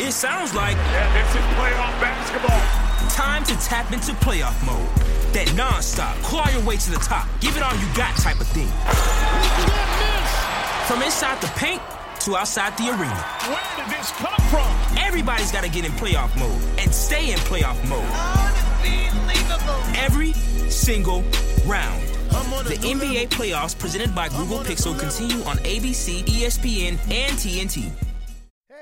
It sounds like Yeah, this is playoff basketball. time to tap into playoff mode. That non-stop, claw your way to the top, give it all you got type of thing. From inside the paint to outside the arena. Where did this come from? Everybody's got to get in playoff mode and stay in playoff mode. Unbelievable. Every single round. The NBA playoffs presented by Google Pixel continue on ABC, ESPN, and TNT.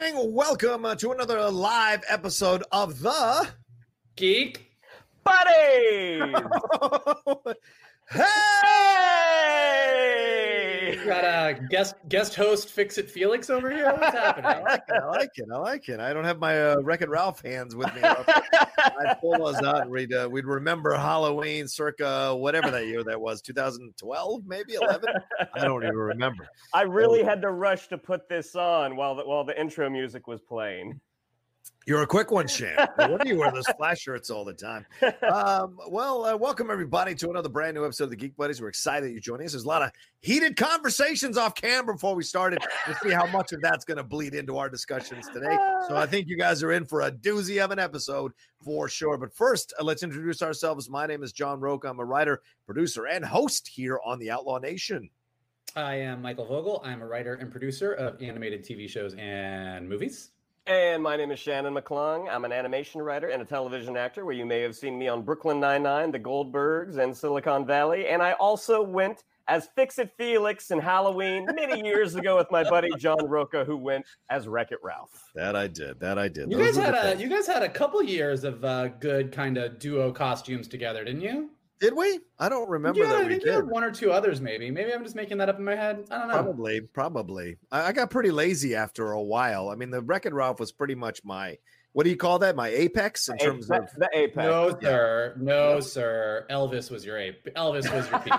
Welcome uh, to another live episode of the Geek. buddies. Hey! Got a guest guest host Fix It Felix over here. What's happening? I like it. I like it. I like it. I don't have my uh, Wreck It Ralph hands with me. I'd pull those out and we'd, uh, we'd remember Halloween circa whatever that year that was, 2012, maybe 11. I don't even remember. I really had to rush to put this on while the, while the intro music was playing. You're a quick one, Shan. No wonder you wear those flash shirts all the time. Um, well, uh, welcome everybody to another brand new episode of the Geek Buddies. We're excited that you're joining us. There's a lot of heated conversations off camera before we started. We'll see how much of that's going to bleed into our discussions today. So I think you guys are in for a doozy of an episode for sure. But first, uh, let's introduce ourselves. My name is John Rocha. I'm a writer, producer, and host here on the Outlaw Nation. I am Michael Vogel. I'm a writer and producer of animated TV shows and movies. And my name is Shannon McClung. I'm an animation writer and a television actor where you may have seen me on Brooklyn Nine-Nine, The Goldbergs, and Silicon Valley. And I also went as Fix It Felix in Halloween many years ago with my buddy John Rocha, who went as Wreck-It Ralph. That I did. That I did. You Those guys had a days. you guys had a couple years of uh, good kind of duo costumes together, didn't you? Did we? I don't remember yeah, that I we think you did. had one or two others, maybe. Maybe I'm just making that up in my head. I don't know. Probably, probably. I, I got pretty lazy after a while. I mean, the Wreck-It Ralph was pretty much my what do you call that? My apex in A- terms of the apex. No, sir. No, sir. Elvis was your ape. Elvis was your peak.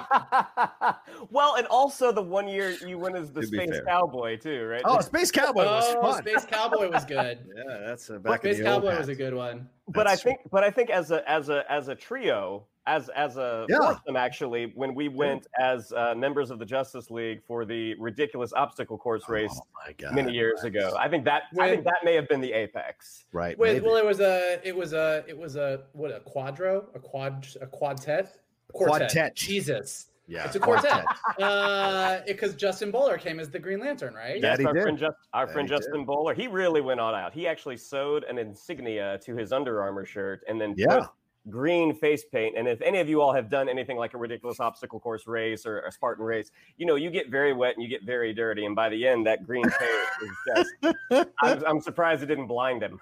well, and also the one year you went as the space fair. cowboy too, right? oh, Space Cowboy was oh, fun. Space Cowboy was good. Yeah, that's a back Space in the old Cowboy was a good one. but I That's think, but I think as a as a as a trio, as as a Yeah. foursome, actually, when we went as uh, members of the Justice League for the ridiculous obstacle course race Oh god! many years ago, I think that I think that may have been the apex. Right. Wait, maybe. well, it was a, it was a, it was a, what, a quadro, a quad, a quadtet, quartet. Quartet. Jesus, yeah, it's a quartet. uh, because Justin Bowler came as the Green Lantern, right? Yeah. Yes, he our did. friend, Just, our That friend he did. Justin Bowler, he really went all out. He actually sewed an insignia to his Under Armour shirt and then Yeah. Green face paint. And if any of you all have done anything like a ridiculous obstacle course race or a Spartan race, you know, you get very wet and you get very dirty. And by the end, that green paint is just, I'm, I'm surprised it didn't blind him.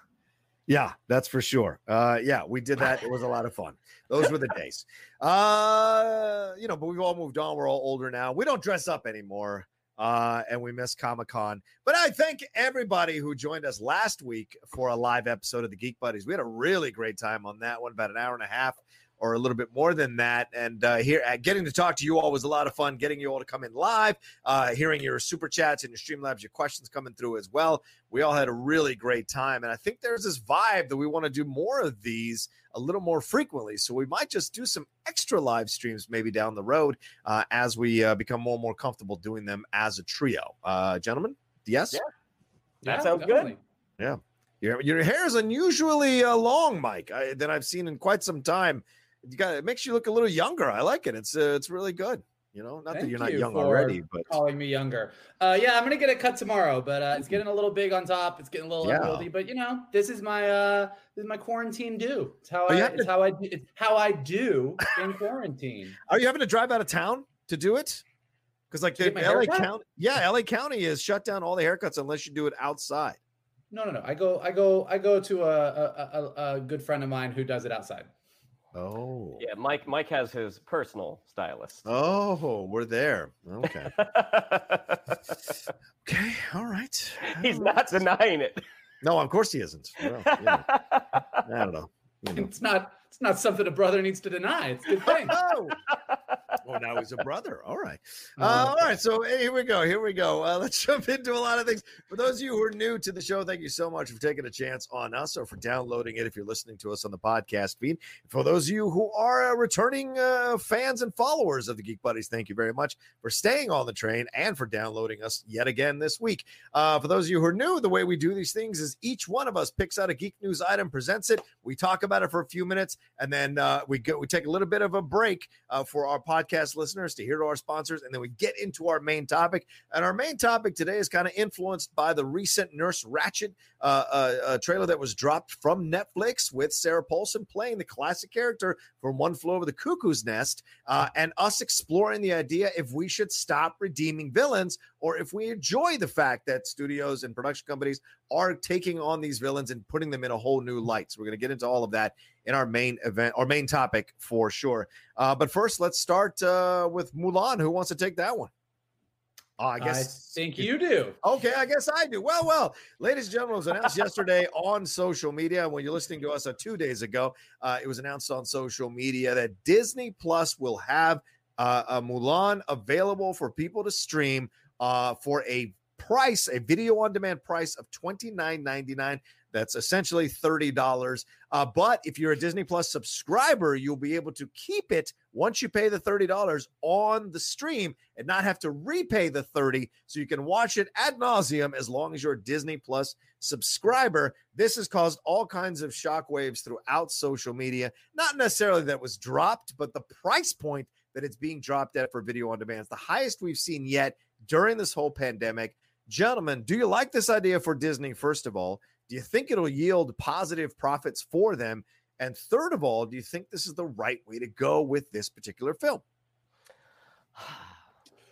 Yeah, that's for sure. Uh, yeah, we did that. It was a lot of fun. Those were the days. Uh, you know, but we've all moved on. We're all older now. We don't dress up anymore. Uh, and we miss Comic Con. But I thank everybody who joined us last week for a live episode of the Geek Buddies. We had a really great time on that one, about an hour and a half or a little bit more than that. And uh, here, uh, getting to talk to you all was a lot of fun. Getting you all to come in live, uh, hearing your super chats and your Streamlabs, your questions coming through as well. We all had a really great time, and I think there's this vibe that we want to do more of these a little more frequently. So we might just do some extra live streams maybe down the road uh, as we uh, become more and more comfortable doing them as a trio. Uh, gentlemen, yes. Yeah. That sounds good. Yeah. Your your hair is unusually uh, long, Mike, I, than I've seen in quite some time. You got it makes you look a little younger. I like it. It's uh, it's really good. You know, not that you're not you young already, but calling me younger. Uh, yeah, I'm gonna get it cut tomorrow, but uh, it's getting a little big on top. It's getting a little Yeah. unwieldy, but you know, this is my uh, this is my quarantine do. It's how Oh, you I it's to- how I do- it's how I do in quarantine. are you having to drive out of town to do it? Because like the LA haircut? County, yeah, LA County is shut down all the haircuts unless you do it outside. No, no, no. I go, I go, I go to a a, a, a good friend of mine who does it outside. Oh, Yeah, Mike Mike has his personal stylist. Oh, we're there. Okay. okay. All right. He's not denying it. No, of course he isn't. Well, you know, I don't know. You know. It's not, it's not something a brother needs to deny. It's a good thing. Oh. oh, now he's a brother. All right. Uh, all right. So here we go. Here we go. Uh, let's jump into a lot of things. For those of you who are new to the show, thank you so much for taking a chance on us or for downloading it if you're listening to us on the podcast feed. For those of you who are uh, returning uh, fans and followers of the Geek Buddies, thank you very much for staying on the train and for downloading us yet again this week. Uh, for those of you who are new, the way we do these things is each one of us picks out a geek news item, presents it. We talk about it for a few minutes, and then uh, we go. We take a little bit of a break uh, for our podcast listeners to hear to our sponsors, and then we get into our main topic. And our main topic today is kind of influenced by the recent Nurse Ratched uh, uh, uh, trailer that was dropped from Netflix with Sarah Paulson playing the classic character from One Flew Over the Cuckoo's Nest, uh, and us exploring the idea if we should stop redeeming villains or if we enjoy the fact that studios and production companies are taking on these villains and putting them in a whole new light. So we're going to get into all of that in our main event or main topic for sure. Uh, but first, let's start uh, with Mulan. Who wants to take that one? Oh, I I guess think you do. Okay, I guess I do. Well, well, ladies and gentlemen, it was announced yesterday on social media. When you're listening to us uh, two days ago, uh, it was announced on social media that Disney Plus will have uh, a Mulan available for people to stream uh, for a price, a video on demand price of $29.99. That's essentially $30. Uh, but if you're a Disney Plus subscriber, you'll be able to keep it once you pay the $30 on the stream and not have to repay the 30 so you can watch it ad nauseum as long as you're a Disney Plus subscriber. This has caused all kinds of shockwaves throughout social media. Not necessarily that it was dropped, but the price point that it's being dropped at for video on demand is the highest we've seen yet during this whole pandemic. Gentlemen, do you like this idea for Disney, first of all? Do you think it'll yield positive profits for them? And third of all, do you think this is the right way to go with this particular film?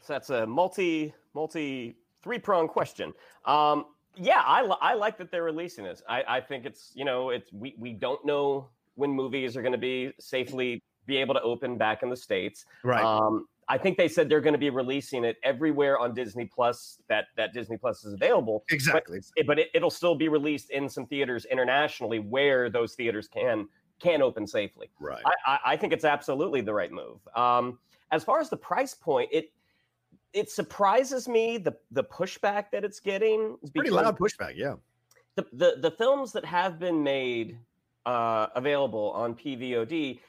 So that's a multi multi three prong question. Um, yeah, I, I like that they're releasing this. I, I think it's you know it's we we don't know when movies are going to be safely be able to open back in the states. Right. Um, I think they said they're going to be releasing it everywhere on Disney Plus that that Disney Plus is available. Exactly. But, but it, will still be released in some theaters internationally where those theaters can can open safely. Right. I, I, I think it's absolutely the right move. Um, as far as the price point, it it surprises me the the pushback that it's getting. It's pretty loud pushback, yeah. The, the the films that have been made uh, available on PVOD,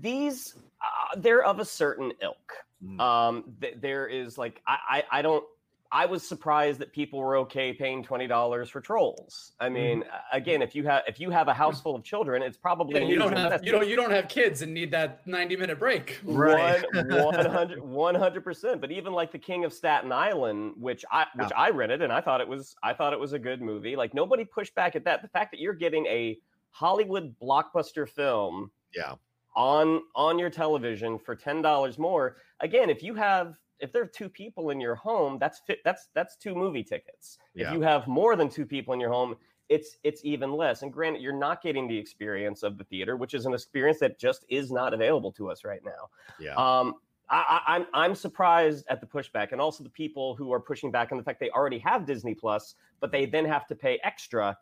these uh, they're of a certain ilk. Mm. Um, th- there is like I, I I don't I was surprised that people were okay paying twenty dollars for Trolls. I mean, mm-hmm. again, if you have if you have a house full of children, it's probably yeah, you don't have you don't you don't have kids and need that ninety minute break. Right, 100 percent. But even like the King of Staten Island, which I which I rented and I thought it was I thought it was a good movie. Like nobody pushed back at that. The fact that you're getting a Hollywood blockbuster film, yeah, on on your television for ten dollars more. Again, if you have if there are two people in your home, that's fit, that's that's two movie tickets. Yeah. If you have more than two people in your home, it's it's even less. And granted, you're not getting the experience of the theater, which is an experience that just is not available to us right now. Yeah. Um, I, I'm I'm surprised at the pushback, and also the people who are pushing back on the fact they already have Disney Plus, but they then have to pay extra.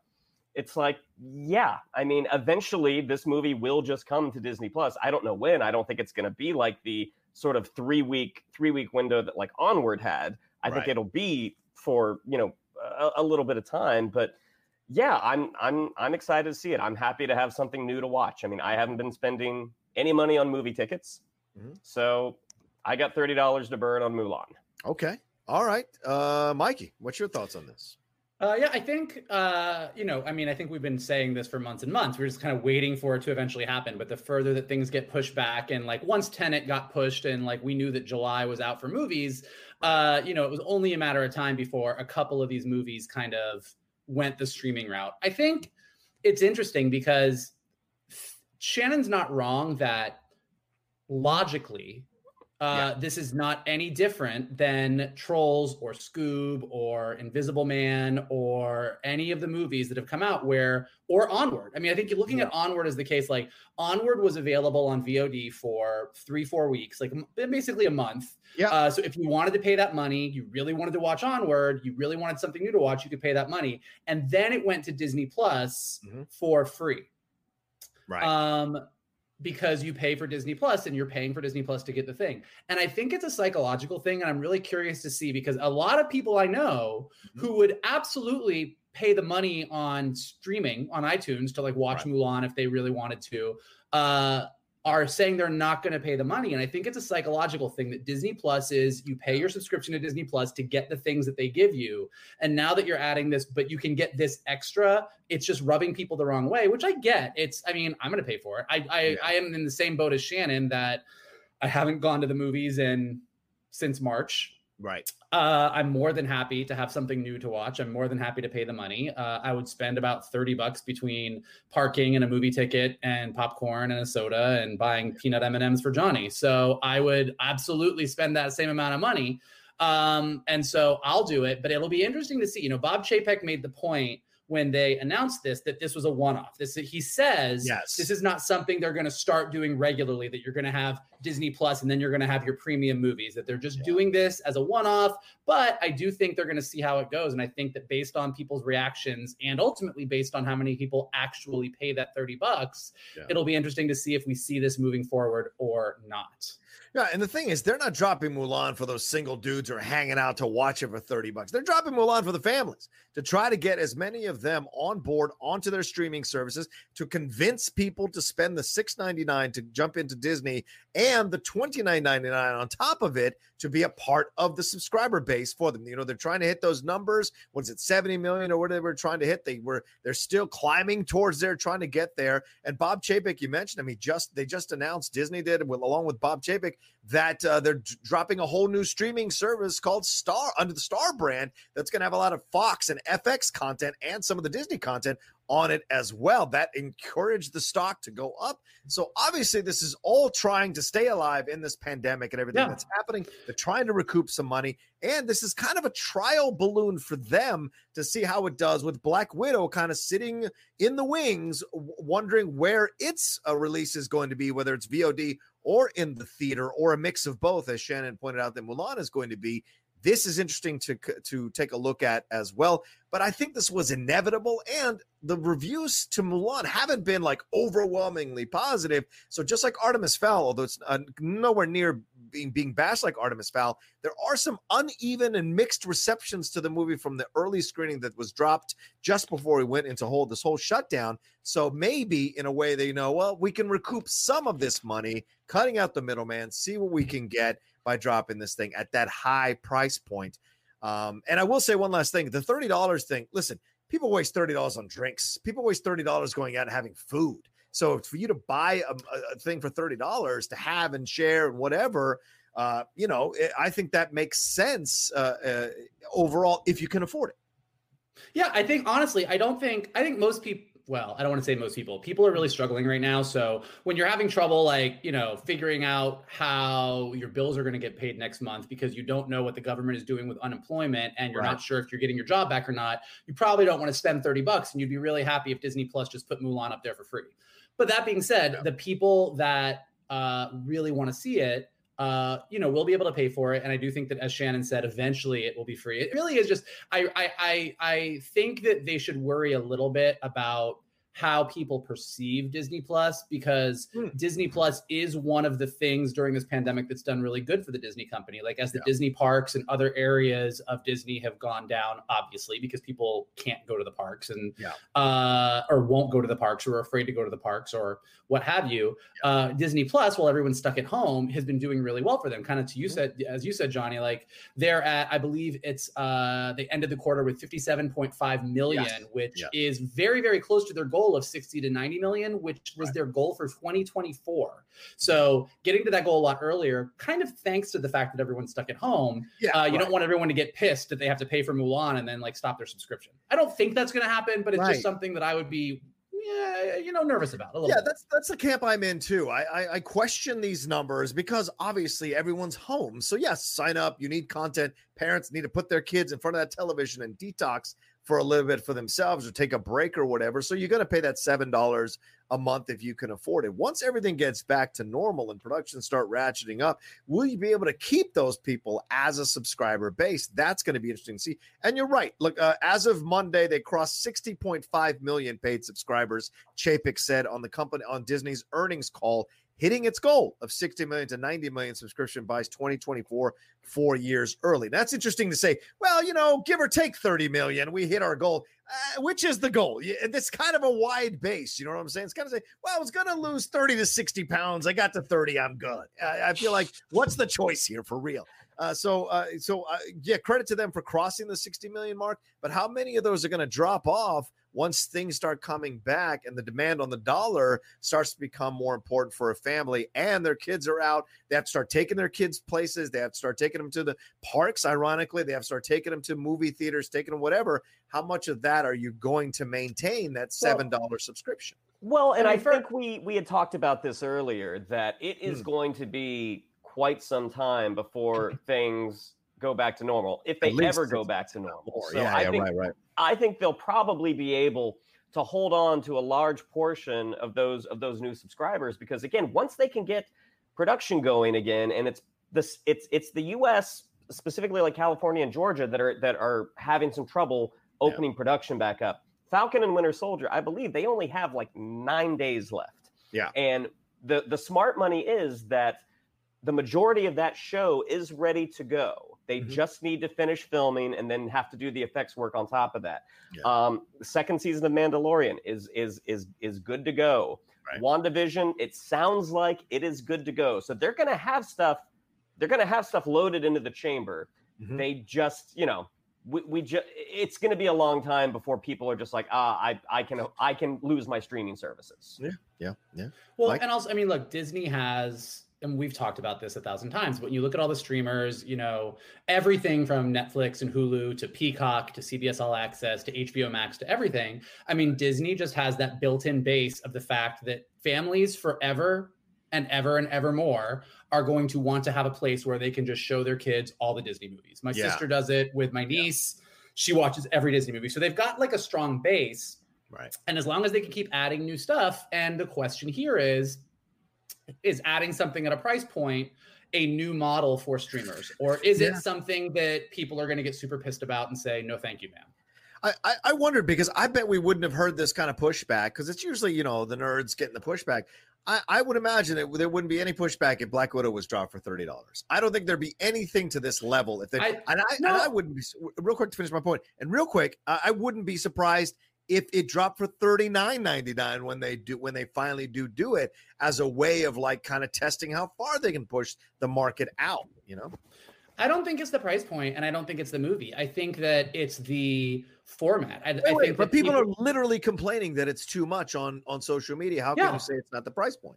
It's like, yeah, I mean, eventually this movie will just come to Disney Plus. I don't know when. I don't think it's going to be like the sort of three week three week window that like Onward had. I right. think it'll be for you know a, a, little bit of time, but yeah, I'm I'm I'm excited to see it. I'm happy to have something new to watch. I mean, I haven't been spending any money on movie tickets, mm-hmm. so I got thirty dollars to burn on Mulan. Okay, all right, uh, Mikey, what's your thoughts on this? Uh, yeah, I think uh, you know. I mean, I think we've been saying this for months and months. We're just kind of waiting for it to eventually happen. But the further that things get pushed back, and like once Tenet got pushed, and like we knew that July was out for movies, uh, you know, it was only a matter of time before a couple of these movies kind of went the streaming route. I think it's interesting because Shannon's not wrong that logically uh, yeah. This is not any different than Trolls or Scoob or Invisible Man or any of the movies that have come out where, or Onward. I mean, I think you're looking yeah. at Onward as the case. Like, Onward was available on VOD for three, four weeks, like basically a month. Yeah. Uh, so if you wanted to pay that money, you really wanted to watch Onward, you really wanted something new to watch, you could pay that money. And then it went to Disney Plus mm-hmm. for free. Right. Um, because you pay for Disney Plus and you're paying for Disney Plus to get the thing. And I think it's a psychological thing. And I'm really curious to see because a lot of people I know mm-hmm. who would absolutely pay the money on streaming on iTunes to like watch right. Mulan if they really wanted to. Uh, are saying they're not going to pay the money. And I think it's a psychological thing that Disney Plus is you pay your subscription to Disney Plus to get the things that they give you. And now that you're adding this, but you can get this extra, it's just rubbing people the wrong way, which I get. It's, I mean, I'm going to pay for it. I, I, yeah. I am in the same boat as Shannon that I haven't gone to the movies in since March. Right. Uh, I'm more than happy to have something new to watch. I'm more than happy to pay the money. Uh, I would spend about 30 bucks between parking and a movie ticket and popcorn and a soda and buying peanut M&Ms for Johnny. So I would absolutely spend that same amount of money. Um, and so I'll do it, but it'll be interesting to see. You know, Bob Chapek made the point when they announced this that this was a one-off. This he says yes. this is not something they're going to start doing regularly. That you're going to have Disney Plus and then you're going to have your premium movies. That they're just yeah. doing this as a one-off. But I do think they're going to see how it goes, and I think that based on people's reactions and ultimately based on how many people actually pay that thirty bucks, yeah. it'll be interesting to see if we see this moving forward or not. Yeah, and the thing is, they're not dropping Mulan for those single dudes are hanging out to watch it for 30 bucks. They're dropping Mulan for the families to try to get as many of them on board onto their streaming services to convince people to spend the $6.99 to jump into Disney and the $29.99 on top of it to be a part of the subscriber base for them. You know, they're trying to hit those numbers. What is it, 70 million or whatever they were trying to hit? They were they're still climbing towards there, trying to get there. And Bob Chapek, you mentioned him, he just they just announced Disney did along with Bob Chapek that uh, they're d- dropping a whole new streaming service called Star under the Star brand that's going to have a lot of Fox and FX content and some of the Disney content on it as well. That encouraged the stock to go up. So obviously, this is all trying to stay alive in this pandemic and everything yeah. that's happening. They're trying to recoup some money. And this is kind of a trial balloon for them to see how it does with Black Widow kind of sitting in the wings, wondering where its uh, release is going to be, whether it's VOD or in the theater or a mix of both, as Shannon pointed out that Mulan is going to be. This is interesting to to take a look at as well. But I think this was inevitable, and the reviews to Mulan haven't been like overwhelmingly positive. So just like Artemis Fowl, although it's uh, nowhere near being being bashed like Artemis Fowl, there are some uneven and mixed receptions to the movie from the early screening that was dropped just before we went into whole this whole shutdown. So maybe in a way they know, well, we can recoup some of this money, cutting out the middleman, see what we can get by dropping this thing at that high price point. Um, and I will say one last thing: the thirty dollars thing. Listen, people waste thirty dollars on drinks. People waste thirty dollars going out and having food. So for you to buy a, a thing for thirty dollars to have and share and whatever, uh, you know, it, I think that makes sense uh, uh, overall if you can afford it. Yeah, I think honestly, I don't think I think most people well, I don't want to say most people. People are really struggling right now. So when you're having trouble, like, you know, figuring out how your bills are going to get paid next month because you don't know what the government is doing with unemployment and you're right. not sure if you're getting your job back or not, you probably don't want to spend 30 bucks and you'd be really happy if Disney Plus just put Mulan up there for free. But that being said, yeah. the people that uh, really want to see it, uh, you know, we'll be able to pay for it. And I do think that, as Shannon said, eventually it will be free. It really is just, I, I, I, I think that they should worry a little bit about how people perceive Disney Plus because hmm. Disney Plus is one of the things during this pandemic that's done really good for the Disney company. Like as the yeah. Disney parks and other areas of Disney have gone down, obviously, because people can't go to the parks and yeah. uh, or won't go to the parks or are afraid to go to the parks or what have you. Yeah. Uh, Disney Plus, while everyone's stuck at home, has been doing really well for them. Kind of to you mm-hmm. said, as you said, Johnny, like they're at, I believe it's uh, they ended the quarter with 57.5 million, yes. which is very, very close to their goal goal of 60 to 90 million, which was right. their goal for 2024. So getting to that goal a lot earlier, kind of thanks to the fact that everyone's stuck at home. Yeah, uh, you right. don't want everyone to get pissed that they have to pay for Mulan and then like stop their subscription. I don't think that's going to happen, but it's right. just something that I would be yeah, you know, nervous about. yeah, bit. that's that's the camp I'm in too. I, I, I question these numbers because obviously everyone's home. So yes, sign up. You need content. Parents need to put their kids in front of that television and detox for a little bit for themselves or take a break or whatever. So you're going to pay that $7 a month if you can afford it. Once everything gets back to normal and production start ratcheting up, will you be able to keep those people as a subscriber base? That's going to be interesting to see. And you're right. Look, uh, as of Monday, they crossed 60.5 million paid subscribers. Chapek said on the company on Disney's earnings call hitting its goal of 60 million to 90 million subscription buys 2024 four years early. That's interesting to say well you know give or take 30 million we hit our goal uh, which is the goal? It's kind of a wide base you know what i'm saying? It's kind of say well i was going to lose 30 to 60 pounds i got to 30 i'm good. I, I feel like what's the choice here for real? Uh, so, uh, so uh, yeah, credit to them for crossing the 60 million mark. But how many of those are going to drop off once things start coming back and the demand on the dollar starts to become more important for a family and their kids are out, they have to start taking their kids places. They have to start taking them to the parks. Ironically, they have to start taking them to movie theaters, taking them whatever. How much of that are you going to maintain that $7 well, subscription? Well, and I think we we had talked about this earlier that it is hmm. going to be quite some time before things go back to normal, if they ever go back to normal. So yeah, I yeah, think, right, right. I think they'll probably be able to hold on to a large portion of those of those new subscribers because again, once they can get production going again, and it's this it's it's the U.S. specifically like California and Georgia that are that are having some trouble opening yeah. production back up. Falcon and Winter Soldier, I believe they only have like nine days left. Yeah, and the the smart money is that the majority of that show is ready to go. They mm-hmm. just need to finish filming and then have to do the effects work on top of that. Yeah. Um, the second season of Mandalorian is is is is good to go. Right. WandaVision, it sounds like it is good to go. So they're gonna have stuff, they're gonna have stuff loaded into the chamber. Mm-hmm. They just, you know, we, we just it's going to be a long time before people are just like ah I I can I can lose my streaming services. Yeah, yeah, yeah. Well, like, and also I mean look, Disney has and we've talked about this a thousand times, but when you look at all the streamers, you know, everything from Netflix and Hulu to Peacock to CBS All Access to HBO Max to everything. I mean, Disney just has that built in base of the fact that families forever and ever and ever more are going to want to have a place where they can just show their kids all the Disney movies. My yeah. sister does it with my niece. Yeah. She watches every Disney movie. So they've got like a strong base. Right. And as long as they can keep adding new stuff, and the question here is, is adding something at a price point a new model for streamers, or is Yeah. it something that people are going to get super pissed about and say no, thank you, ma'am? I, I, I wondered because I bet we wouldn't have heard this kind of pushback because it's usually, you know, the nerds getting the pushback. I, I would imagine that there wouldn't be any pushback if Black Widow was dropped for $30. I don't think there'd be anything to this level. If they, I- and, I, no. and I wouldn't be, real quick to finish my point, and real quick, I, I wouldn't be surprised if it dropped for $39.99 when they do when they finally do do it as a way of like kind of testing how far they can push the market out, you know? I don't think it's the price point, and I don't think it's the movie. I think that it's the format. I, I think but people, are literally complaining that it's too much on on social media. How can you say it's not the price point?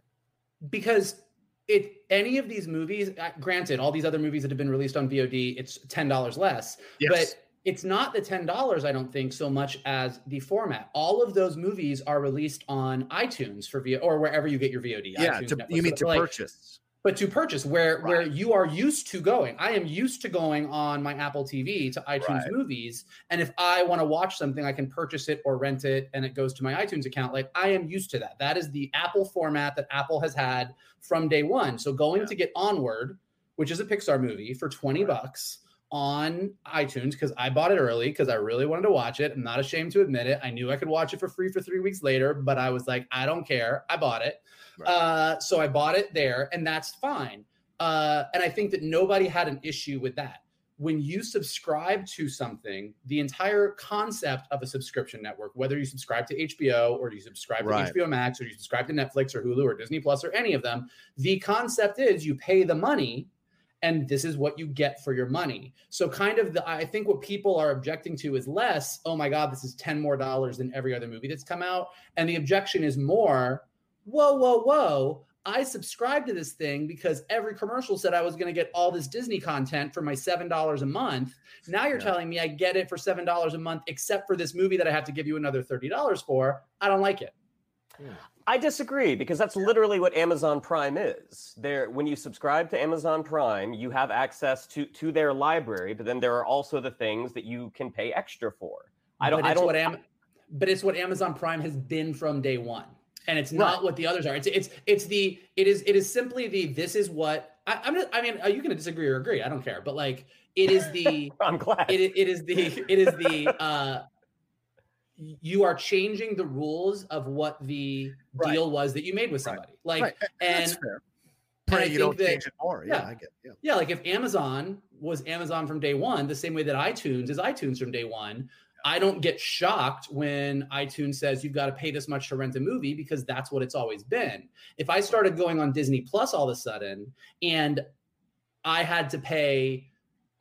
because it any of these movies uh, granted all these other movies that have been released on vod it's $10 less but it's not the $10 i don't think so much as the format. All of those movies are released on itunes for VO or wherever you get your vod yeah, to, you mean to like- purchase? but to purchase where where you are used to going. I am used to going on my apple tv to itunes Right. movies and if i want to watch something i can purchase it or rent it and it goes to my itunes account. Like i am used to that. That is the apple format that apple has had from day one. So going Yeah. to get onward which is a pixar movie for 20 bucks on iTunes because I bought it early because I really wanted to watch it. I'm not ashamed to admit it. I knew I could watch it for free for three weeks later, but I was like, I don't care. I bought it. Right. Uh, so I bought it there, and that's fine. Uh, and I think that nobody had an issue with that. When you subscribe to something, the entire concept of a subscription network, whether you subscribe to HBO or you subscribe Right. to HBO Max or you subscribe to Netflix or Hulu or Disney Plus or any of them, the concept is you pay the money and this is what you get for your money. So kind of the I think what people are objecting to is less, oh my god, this is 10 more dollars than every other movie that's come out and the objection is more, whoa whoa whoa, I subscribed to this thing because every commercial said I was going to get all this Disney content for my $7 a month. Now you're Yeah. telling me I get it for $7 a month except for this movie that I have to give you another $30 for. I don't like it. I disagree because that's literally what Amazon Prime is. There, when you subscribe to Amazon Prime, you have access to to their library, but then there are also the things that you can pay extra for. I don't. I don't. What Am- but it's what Amazon Prime has been from day one, and it's not Right. what the others are. It's it's it's the it is it is simply the this is what I, I'm. Just, I mean, uh, you can disagree or agree. I don't care. But like, it is the I'm glad. it, it is the it is the uh you are changing the rules of what the Right. deal was that you made with somebody. Like Right, and That's fair. and I Pray you don't think that- change it more. Yeah, yeah. I get. Yeah. yeah, like if Amazon was Amazon from day one, the same way that iTunes is iTunes from day one, I don't get shocked when iTunes says you've got to pay this much to rent a movie because that's what it's always been. If I started going on Disney Plus all of a sudden and I had to pay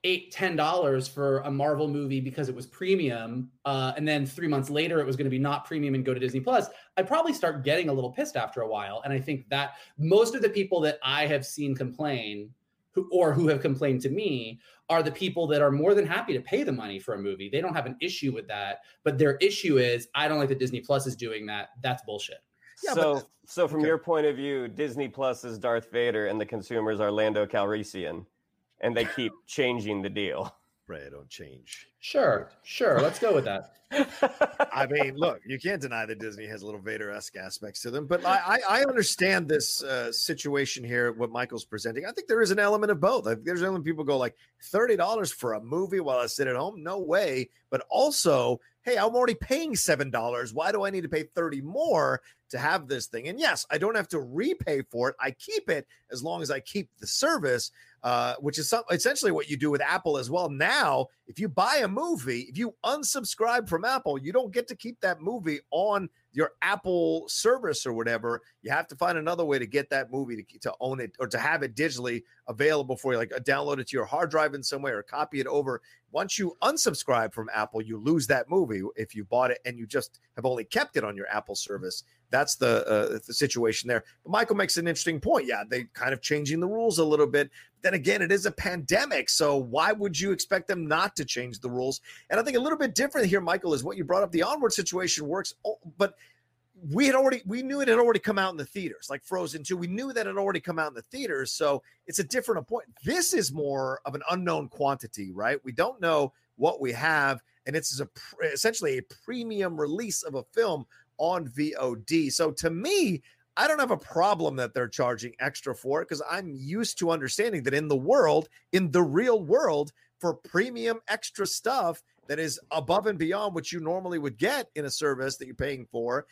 eight, ten dollars for a Marvel movie because it was premium, uh, and then three months later it was going to be not premium and go to Disney Plus, I'd probably start getting a little pissed after a while. And I think that most of the people that I have seen complain, who or who have complained to me, are the people that are more than happy to pay the money for a movie. They don't have an issue with that, but their issue is I don't like that Disney Plus is doing that. That's bullshit. Yeah, so, the- so from okay. your point of view, Disney Plus is Darth Vader, and the consumers are Lando Calrissian, and they keep changing the deal. Pray I don't change. Sure, sure. Let's go with that. I mean, look, you can't deny that Disney has a little Vader esque aspects to them, but I, I, I understand this uh, situation here. What Michael's presenting, I think there is an element of both. I think there's element people go like thirty dollars for a movie while I sit at home, no way. But also, hey, I'm already paying seven dollars. Why do I need to pay thirty more to have this thing? And yes, I don't have to repay for it. I keep it as long as I keep the service uh, which is some, essentially what you do with Apple as well. Now, if you buy a movie, if you unsubscribe from Apple, you don't get to keep that movie on your Apple service or whatever. You have to find another way to get that movie to, to own it or to have it digitally available for you, like uh, download it to your hard drive in some way or copy it over. Once you unsubscribe from Apple, you lose that movie if you bought it and you just have only kept it on your Apple service. That's the uh, the situation there. But Michael makes an interesting point. Yeah, they kind of changing the rules a little bit. Then again, it is a pandemic, so why would you expect them not to change the rules? And I think a little bit different here, Michael, is what you brought up. The onward situation works, oh, but we had already we knew it had already come out in the theaters, like Frozen 2. We knew that it had already come out in the theaters, so it's a different point. This is more of an unknown quantity, right? We don't know what we have, and it's a essentially a premium release of a film on VOD. So to me, I don't have a problem that they're charging extra for it because I'm used to understanding that in the world, in the real world, for premium extra stuff that is above and beyond what you normally would get in a service that you're paying for,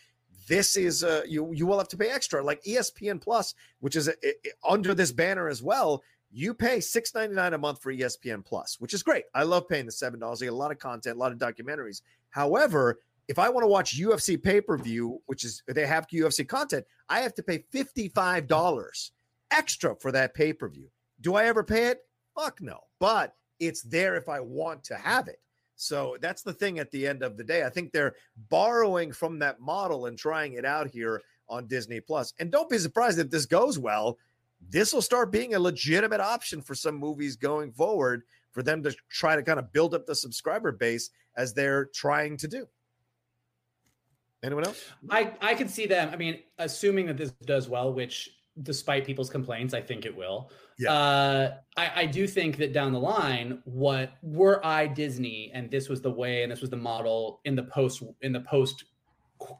this is uh, you you will have to pay extra. Like espn plus which is a, a, under this banner as well you pay six ninety nine a month for espn plus which is great. I love paying the seven dollars. I get a lot of content a lot of documentaries. However if i want to watch ufc pay-per-view which is they have ufc content i have to pay $55 extra for that pay-per-view do i ever pay it fuck no but it's there if i want to have it so that's the thing at the end of the day. I think they're borrowing from that model and trying it out here on Disney Plus. And don't be surprised if this goes well. This will start being a legitimate option for some movies going forward for them to try to kind of build up the subscriber base as they're trying to do. Anyone else? I I can see them. I mean, assuming that this does well, which despite people's complaints, I think it will. Yeah. Uh, I, I do think that down the line, what were I Disney and this was the way and this was the model in the post in the post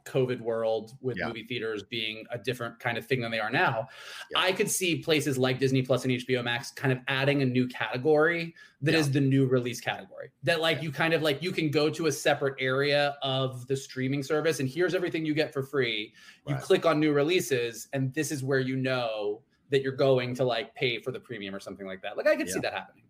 COVID world with yeah. movie theaters being a different kind of thing than they are now, yeah. I could see places like Disney Plus and HBO Max kind of adding a new category that yeah. is the new release category. That like you kind of like you can go to a separate area of the streaming service and here's everything you get for free. You right. click on new releases and this is where you know that you're going to like pay for the premium or something like that. Like I could see that happening.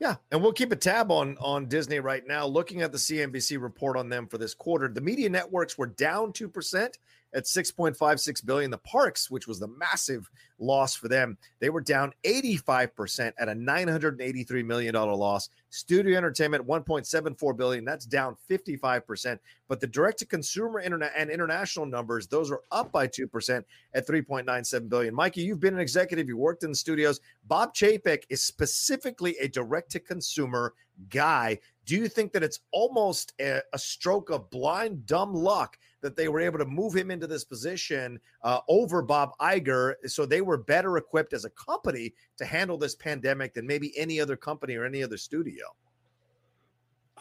Yeah, and we'll keep a tab on on Disney right now. Looking at the CNBC report on them for this quarter, the media networks were down two percent at 6.56 billion. The parks, which was the massive loss for them, they were down 85% at a 983 million dollar loss. Studio entertainment 1.74 billion, that's down 55%. But the direct to consumer internet and international numbers, those are up by 2% at 3.97 billion. Mikey, you've been an executive, you worked in the studios. Bob Chapek is specifically a direct to consumer guy. Do you think that it's almost a, a stroke of blind dumb luck that they were able to move him into this position uh, over Bob Iger. So they were better equipped as a company to handle this pandemic than maybe any other company or any other studio.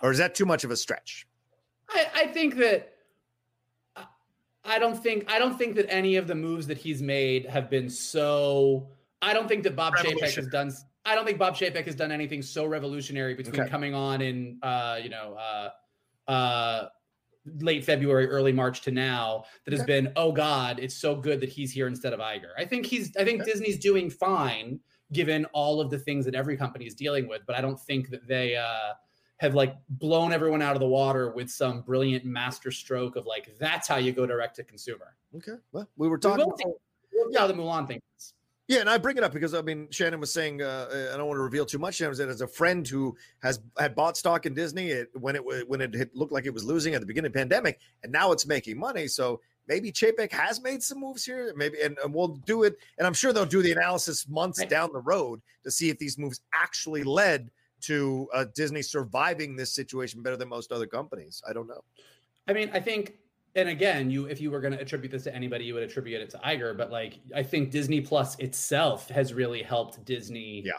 Or is that too much of a stretch? I, I think that I don't think I don't think that any of the moves that he's made have been so. I don't think that Bob Chapek has done. I don't think Bob Chapek has done anything so revolutionary between okay. coming on in, uh, you know, uh, uh, late February, early March to now that has been, oh God, it's so good that he's here instead of Iger. I think he's I think okay. Disney's doing fine given all of the things that every company is dealing with, but I don't think that they uh have like blown everyone out of the water with some brilliant master stroke of like that's how you go direct to consumer. Okay. Well, we were talking we about, yeah, the Mulan thing. Yeah, and I bring it up because I mean Shannon was saying uh, I don't want to reveal too much. Shannon said as a friend who has had bought stock in Disney it, when it when it looked like it was losing at the beginning of the pandemic, and now it's making money. So maybe Chapek has made some moves here. Maybe and, and we'll do it, and I'm sure they'll do the analysis months right. down the road to see if these moves actually led to uh, Disney surviving this situation better than most other companies. I don't know. I mean, I think and again, you if you were going to attribute this to anybody, you would attribute it to Iger. But like, I think Disney Plus itself has really helped Disney. Yeah.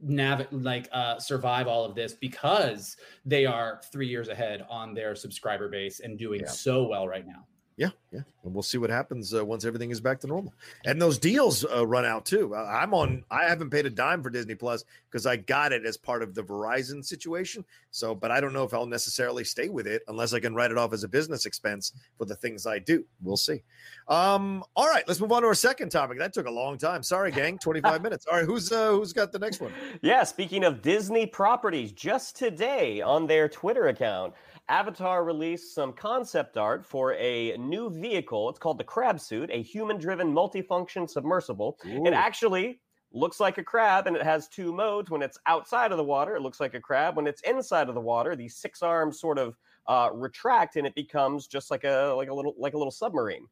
Nav like uh, survive all of this because they are three years ahead on their subscriber base and doing yeah. so well right now. Yeah, yeah, and we'll see what happens uh, once everything is back to normal. And those deals uh, run out too. Uh, I'm on. I haven't paid a dime for Disney Plus because I got it as part of the Verizon situation. So, but I don't know if I'll necessarily stay with it unless I can write it off as a business expense for the things I do. We'll see. Um, all right, let's move on to our second topic. That took a long time. Sorry, gang. 25 minutes. All right, who's uh, who's got the next one? Yeah, speaking of Disney properties, just today on their Twitter account. Avatar released some concept art for a new vehicle. It's called the Crab Suit, a human driven multifunction submersible. Ooh. It actually looks like a crab and it has two modes. When it's outside of the water, it looks like a crab. When it's inside of the water, these six arms sort of uh, retract and it becomes just like a like a little like a little submarine.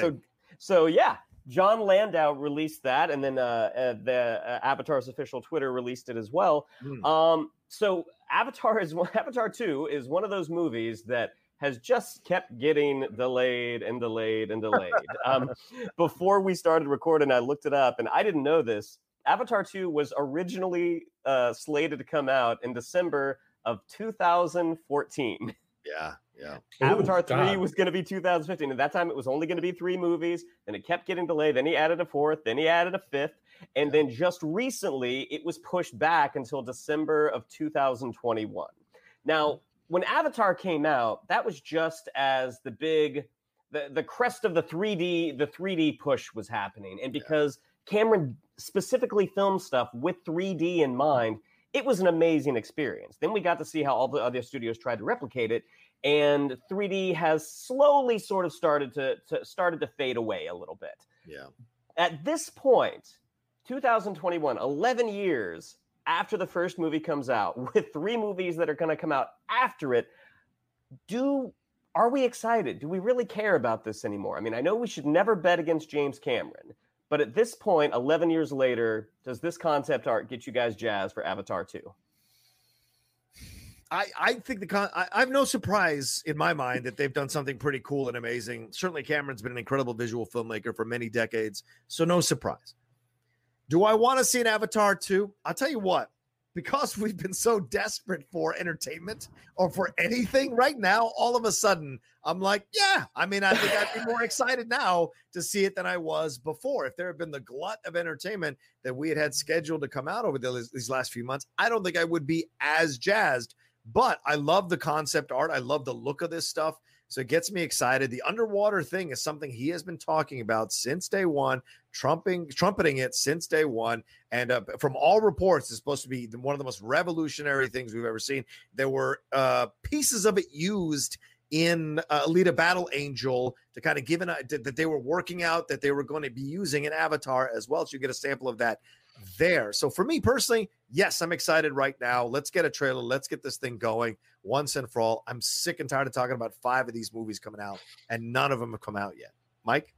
So so yeah, Jon Landau released that, and then uh, uh, the uh, Avatar's official Twitter released it as well. Mm. Um, so Avatar is Avatar Two is one of those movies that has just kept getting delayed and delayed and delayed. um, before we started recording, I looked it up, and I didn't know this. Avatar 2 was originally uh, slated to come out in December of 2014. Yeah. Yeah. Avatar Ooh, 3 God. was going to be 2015. At that time, it was only going to be three movies. Then it kept getting delayed. Then he added a fourth. Then he added a fifth. And then just recently, it was pushed back until December of 2021. Now, mm-hmm. when Avatar came out, that was just as the big, the, the crest of the 3D, the 3D push was happening. And because Cameron specifically filmed stuff with 3D in mind, it was an amazing experience. Then we got to see how all the other studios tried to replicate it and 3D has slowly sort of started to, to started to fade away a little bit. Yeah. At this point, 2021, 11 years after the first movie comes out, with three movies that are going to come out after it, do are we excited? Do we really care about this anymore? I mean, I know we should never bet against James Cameron, but at this point, 11 years later, does this concept art get you guys jazzed for Avatar 2? I, I think the con- I, I have no surprise in my mind that they've done something pretty cool and amazing. Certainly, Cameron's been an incredible visual filmmaker for many decades, so no surprise. Do I want to see an Avatar 2? I'll tell you what, because we've been so desperate for entertainment or for anything right now, all of a sudden, I'm like, yeah, I mean, I think I'd be more excited now to see it than I was before. If there had been the glut of entertainment that we had had scheduled to come out over the, these last few months, I don't think I would be as jazzed. But I love the concept art. I love the look of this stuff. So it gets me excited. The underwater thing is something he has been talking about since day one, trumping, trumpeting it since day one. And uh, from all reports, it's supposed to be one of the most revolutionary things we've ever seen. There were uh, pieces of it used in uh, Alita Battle Angel to kind of give an that they were working out that they were going to be using an Avatar as well. So you get a sample of that there. So for me personally, yes, I'm excited right now. Let's get a trailer. Let's get this thing going once and for all. I'm sick and tired of talking about five of these movies coming out, and none of them have come out yet. Mike,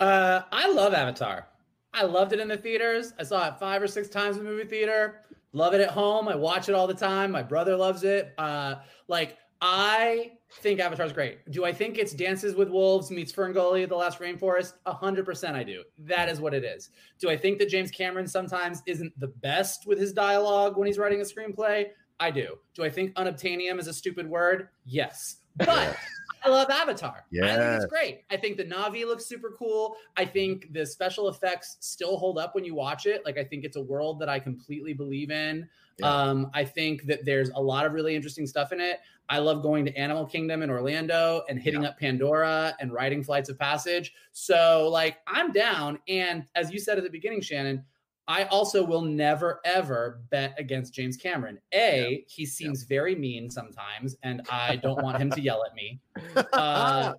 Uh, I love Avatar. I loved it in the theaters. I saw it five or six times in the movie theater. Love it at home. I watch it all the time. My brother loves it. Uh, like I think Avatar's great. Do I think it's Dances with Wolves meets Ferngully, The Last Rainforest? A hundred percent, I do. That is what it is. Do I think that James Cameron sometimes isn't the best with his dialogue when he's writing a screenplay? I do. Do I think unobtainium is a stupid word? Yes. But I love Avatar. I think it's great. I think the Na'vi looks super cool. I think the special effects still hold up when you watch it. Like I think it's a world that I completely believe in. Yeah. Um, I think that there's a lot of really interesting stuff in it. I love going to Animal Kingdom in Orlando and hitting up Pandora and riding Flights of Passage. So like I'm down. And as you said at the beginning, Shannon, I also will never ever bet against James Cameron. A, he seems very mean sometimes, and I don't want him to yell at me. Uh,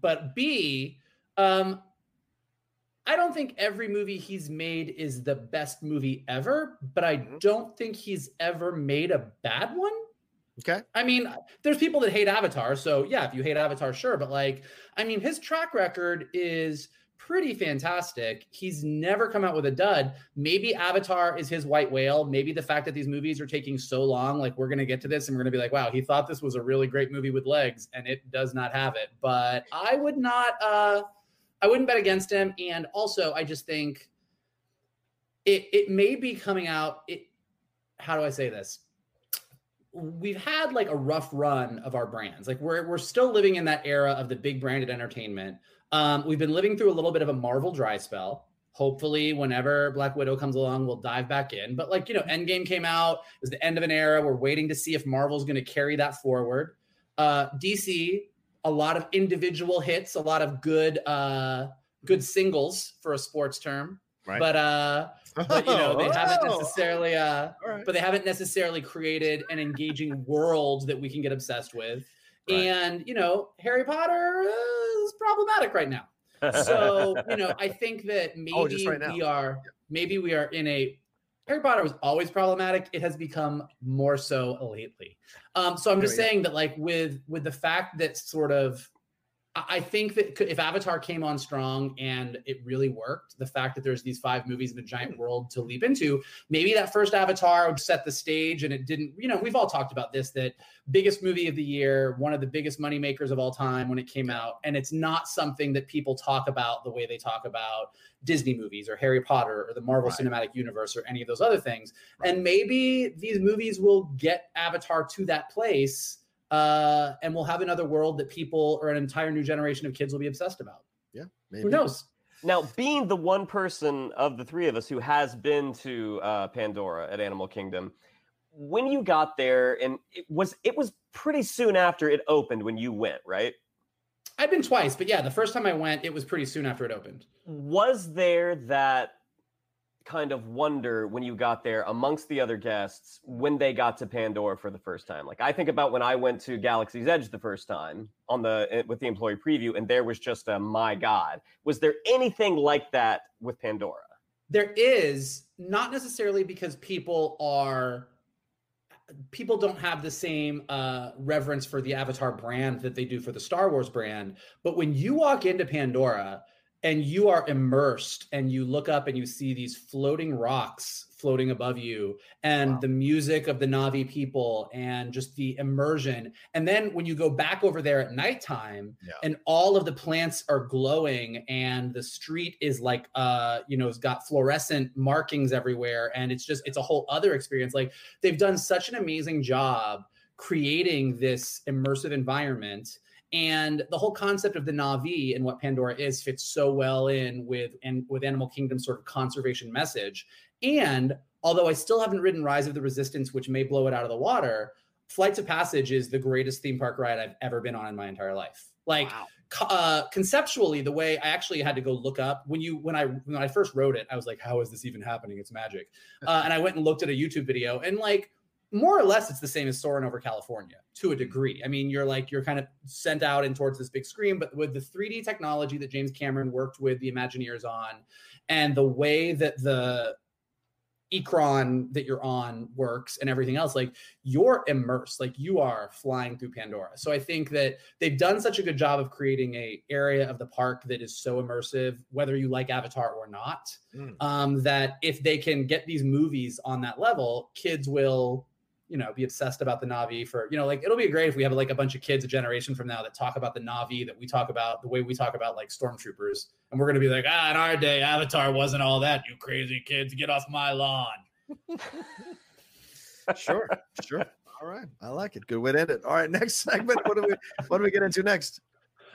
but B, um, I don't think every movie he's made is the best movie ever, but I Mhm. don't think he's ever made a bad one. Okay, I mean, there's people that hate Avatar, so yeah, if you hate Avatar, sure, but like, I mean, his track record is pretty fantastic. He's never come out with a dud. Maybe Avatar is his white whale. Maybe the fact that these movies are taking so long, like we're gonna get to this and we're gonna be like, wow, he thought this was a really great movie with legs, and it does not have it. But I would not, uh, I wouldn't bet against him. And also, I just think it it may be coming out. It how do I say this? We've had like a rough run of our brands. Like we're we're still living in that era of the big branded entertainment. Um, we've been living through a little bit of a Marvel dry spell. Hopefully, whenever Black Widow comes along, we'll dive back in. But like you know, Endgame came out. It was the end of an era. We're waiting to see if Marvel's going to carry that forward. Uh, DC, a lot of individual hits, a lot of good uh, good singles for a sports term. Right. But uh, but you know, they haven't Oh, necessarily uh, all right. but they haven't necessarily created an engaging world that we can get obsessed with. Right. And you know, Harry Potter is problematic right now. So you know, I think that maybe Oh, right we are maybe we are in a Harry Potter was always problematic. It has become more so lately. Um, so I'm just Yeah, yeah. saying that, like, with with the fact that sort of, I think that if Avatar came on strong and it really worked, the fact that there's these five movies in a giant hmm. world to leap into, maybe that first Avatar would set the stage and it didn't. You know, we've all talked about this that biggest movie of the year, one of the biggest money makers of all time when it came out, and it's not something that people talk about the way they talk about Disney movies or Harry Potter or the Marvel Right. Cinematic Universe or any of those other things. And maybe these movies will get Avatar to that place uh, and we'll have another world that people or an entire new generation of kids will be obsessed about. Yeah, maybe. Who knows? Now, being the one person of the three of us who has been to uh, Pandora at Animal Kingdom, when you got there, and it was it was pretty soon after it opened when you went, right? I've been twice, but yeah, the first time I went, it was pretty soon after it opened. Was there that kind of wonder when you got there amongst the other guests when they got to Pandora for the first time? Like I think about when I went to Galaxy's Edge the first time on the eh, with the employee preview, and there was just a my god. Was there anything like that with Pandora? There is not necessarily because people are people don't have the same uh, reverence for the Avatar brand that they do for the Star Wars brand. But when you walk into Pandora and you are immersed and you look up and you see these floating rocks floating above you and wow. the music of the Na'vi people and just the immersion. And then when you go back over there at nighttime yeah. and all of the plants are glowing and the street is like uh you know it's got fluorescent markings everywhere and it's just it's a whole other experience like they've done such an amazing job creating this immersive environment and the whole concept of the Na'vi and what Pandora is fits so well in with and with Animal Kingdom sort of conservation message. And although I still haven't ridden Rise of the Resistance, which may blow it out of the water, Flights of Passage is the greatest theme park ride I've ever been on in my entire life. Like wow. uh, conceptually, the way I actually had to go look up when you when I when I first wrote it, I was like, how is this even happening? It's magic. Uh, and I went and looked at a YouTube video and like more or less it's the same as Soarin' Over California to a degree. I mean, you're like you're kind of sent out and towards this big screen, but with the 3D technology that James Cameron worked with the Imagineers on, and the way that the Ikran that you're on works and everything else, like you're immersed, like you are flying through Pandora. So I think that they've done such a good job of creating a area of the park that is so immersive, whether you like Avatar or not, mm. um, that if they can get these movies on that level, kids will you know, be obsessed about the Na'vi for, you know, like it'll be great if we have like a bunch of kids a generation from now that talk about the Na'vi that we talk about the way we talk about like stormtroopers. And we're going to be like, ah, in our day, Avatar wasn't all that, you crazy kids, get off my lawn. sure, sure. All right. I like it. Good way to end it. All right. Next segment. What do we what do we get into next?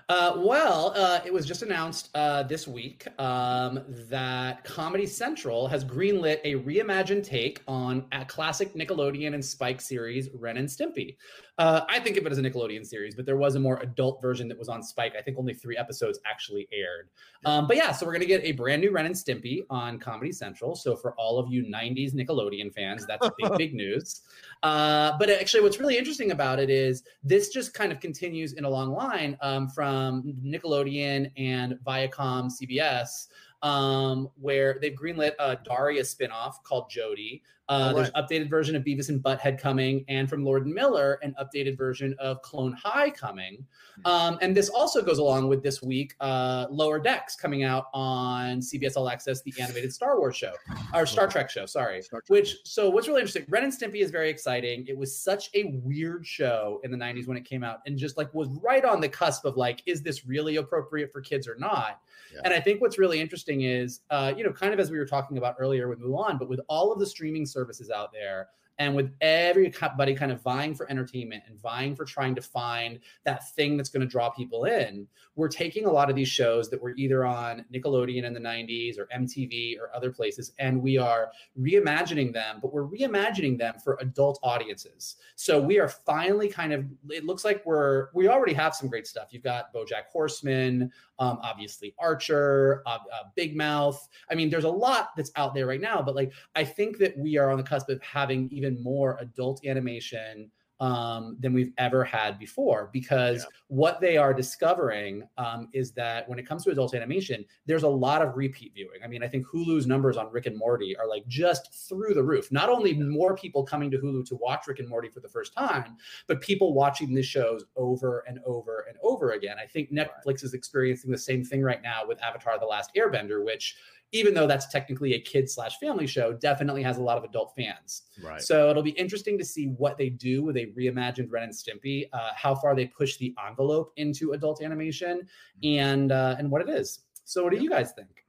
Uh, well, uh, it was just announced uh, this week um, that Comedy Central has greenlit a reimagined take on a classic Nickelodeon and Spike series, Ren and Stimpy. Uh, I think of it as a Nickelodeon series, but there was a more adult version that was on Spike. I think only three episodes actually aired. Um, but yeah, so we're going to get a brand new Ren and Stimpy on Comedy Central. So for all of you 90s Nickelodeon fans, that's big, big news. Uh, but actually, what's really interesting about it is this just kind of continues in a long line um, from Nickelodeon and Viacom CBS um, where they've greenlit a Daria spinoff called Jodie. Uh, right. There's an updated version of Beavis and Butthead coming, and from Lord and Miller, an updated version of Clone High coming. Hmm. Um, and this also goes along with this week uh, Lower Decks coming out on CBS All Access, the animated Star Wars show, or Star Trek show, sorry. Trek. Which, so what's really interesting, Ren and Stimpy is very exciting. It was such a weird show in the 90s when it came out, and just like was right on the cusp of like, is this really appropriate for kids or not? And I think what's really interesting is, uh, you know, kind of as we were talking about earlier with Mulan, but with all of the streaming services out there, and with everybody kind of vying for entertainment and vying for trying to find that thing that's going to draw people in, we're taking a lot of these shows that were either on Nickelodeon in the 90s or MTV or other places, and we are reimagining them, but we're reimagining them for adult audiences. So we are finally kind of, it looks like we're, we already have some great stuff. You've got Bojack Horseman, um, obviously Archer, uh, uh, Big Mouth. I mean, there's a lot that's out there right now, but like I think that we are on the cusp of having even more adult animation um, than we've ever had before because yeah. what they are discovering um, is that when it comes to adult animation, there's a lot of repeat viewing. I mean, I think Hulu's numbers on Rick and Morty are like just through the roof. Not only more people coming to Hulu to watch Rick and Morty for the first time, but people watching these shows over and over and over again. I think Netflix right. is experiencing the same thing right now with Avatar: The Last Airbender, which even though that's technically a kid slash family show, definitely has a lot of adult fans. Right. So it'll be interesting to see what they do with a reimagined Ren and Stimpy, uh, how far they push the envelope into adult animation, and uh, and what it is. So what do you guys think?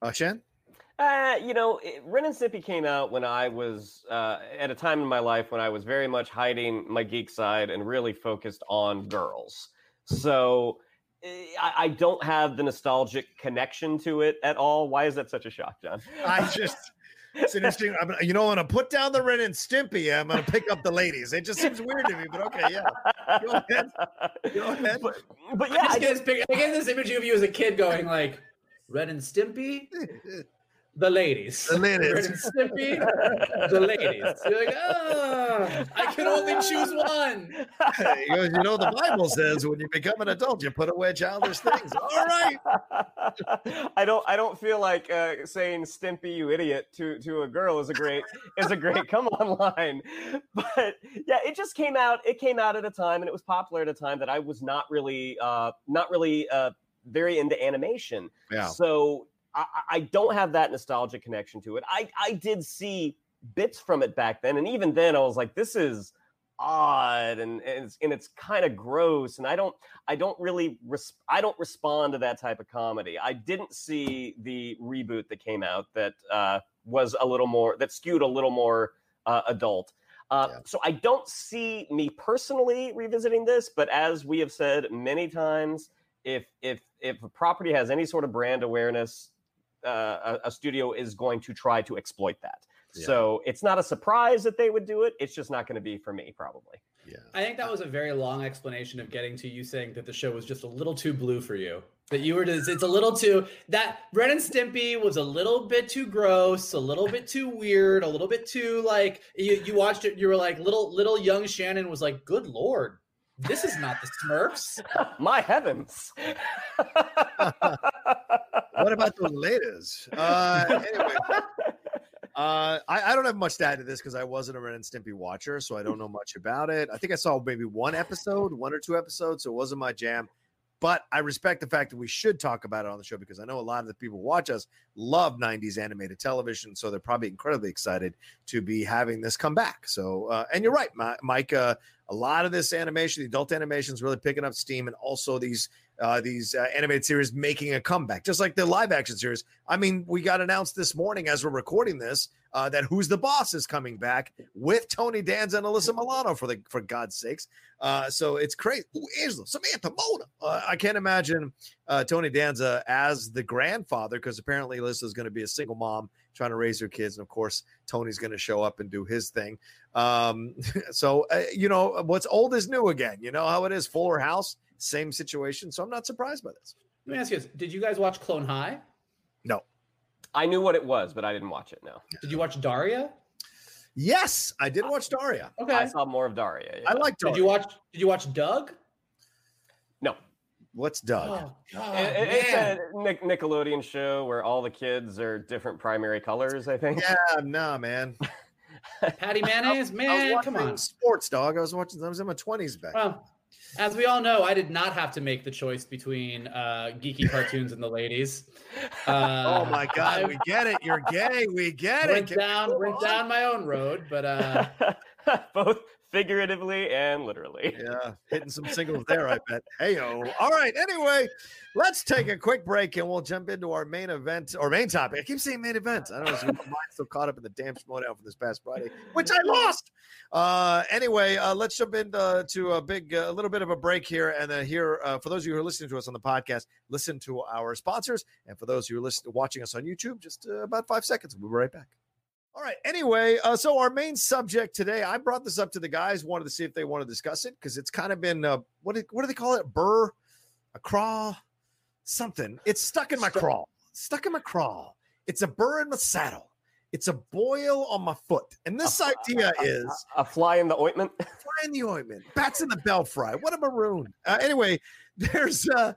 Uh, Shan? Uh, you know, it, Ren and Stimpy came out when I was uh, at a time in my life when I was very much hiding my geek side and really focused on girls. So Eh, I, I don't have the nostalgic connection to it at all. Why is that such a shock, John? I just. It's interesting. I'm, you know, I'm gonna put down the Ren and Stimpy. I'm gonna pick up the ladies. It just seems weird to me, but okay, yeah. Go ahead. Go ahead. But, but yeah, I, I just get this I get this image of you as a kid going like, Ren and Stimpy, the ladies. The ladies. Ren and Stimpy, the ladies. You're like, ah, I can only choose one. Hey, you you know, the Bible says when you become an adult, you put away childish things. All right. I don't. I don't feel like uh, saying "Stimpy, you idiot" to to a girl is a great is a great come on line. But yeah, it just came out. It came out at a time, and it was popular at a time that I was not really uh, not really uh, very into animation. Yeah. So I, I don't have that nostalgic connection to it. I I did see bits from it back then, and even then, I was like, this is odd and, and it's, and it's kind of gross and i don't i don't really res- i don't respond to that type of comedy i didn't see the reboot that came out that uh, was a little more that skewed a little more uh, adult uh, Yeah. so i don't see me personally revisiting this but as we have said many times if if if a property has any sort of brand awareness uh, a, a studio is going to try to exploit that Yeah. so it's not a surprise that they would do it. It's just not going to be for me, probably. Yeah. I think that was a very long explanation of getting to you saying that the show was just a little too blue for you. That you were just, it's a little too, that Ren and Stimpy was a little bit too gross, a little bit too weird, a little bit too like, you, you watched it, you were like, little, little young Shannon was like, good Lord, this is not the Smurfs. My heavens! What about the ladies? Uh, anyway, uh, I, I don't have much to add to this because I wasn't a Ren and Stimpy watcher, so I don't know much about it. I think I saw maybe one episode, one or two episodes, so it wasn't my jam. But I respect the fact that we should talk about it on the show because I know a lot of the people who watch us love 90s animated television. So they're probably incredibly excited to be having this come back. So, uh, and you're right, Mi- Mike. Uh, a lot of this animation, the adult animation is really picking up steam, and also these uh, these uh, animated series making a comeback, just like the live action series. I mean, we got announced this morning as we're recording this uh, that Who's the Boss is coming back with Tony Danza and Alyssa Milano for the for God's sakes. Uh, so it's crazy. Ooh, Angela, Samantha Mona. Uh, I can't imagine uh, Tony Danza as the grandfather because apparently Alyssa is going to be a single mom trying to raise her kids, and of course Tony's going to show up and do his thing. Um, so uh, you know what's old is new again. You know how it is. Fuller House, same situation. So I'm not surprised by this. Let me ask you this. Did you guys watch Clone High? No. I knew what it was, but I didn't watch it. No, Did you watch Daria? Yes, I did watch Daria. Okay. I saw more of Daria. yeah. I like Daria. Did you watch, did you watch Doug? No, What's Doug? Oh, God, It- it- it's a Nic- Nickelodeon show where all the kids are different primary colors. I think. Yeah, nah, man. Patty Mayonnaise? I was Man, come on. Sports dog. I was watching. I was in my twenties back. Well, as we all know, I did not have to make the choice between uh, geeky cartoons and the ladies. Uh, oh my god, we get it. You're gay. We get it. went Can we down, went on? down my own road, but uh, Both figuratively and literally. Yeah, hitting some singles there, I bet. Hey, All right. Anyway, let's take a quick break and we'll jump into our main event or main topic. I keep saying main event. I don't know. My mind's still caught up in the damn showdown from this past Friday, which I lost. Uh, anyway, uh, let's jump into to a big, a little bit of a break here, and then here uh, for those of you who are listening to us on the podcast, listen to our sponsors, and for those who are listening, watching us on YouTube, just uh, about five seconds. We'll be right back. All right. Anyway, uh, so our main subject today, I brought this up to the guys, wanted to see if they want to discuss it because it's kind of been uh, what do, what do they call it? Burr, a crawl, something. It's stuck in my Stuck- crawl. Stuck in my crawl. It's a burr in my saddle. It's a boil on my foot. And this idea is A fly in the ointment. fly in the ointment, bats in the belfry. What a maroon. Uh, anyway, there's uh,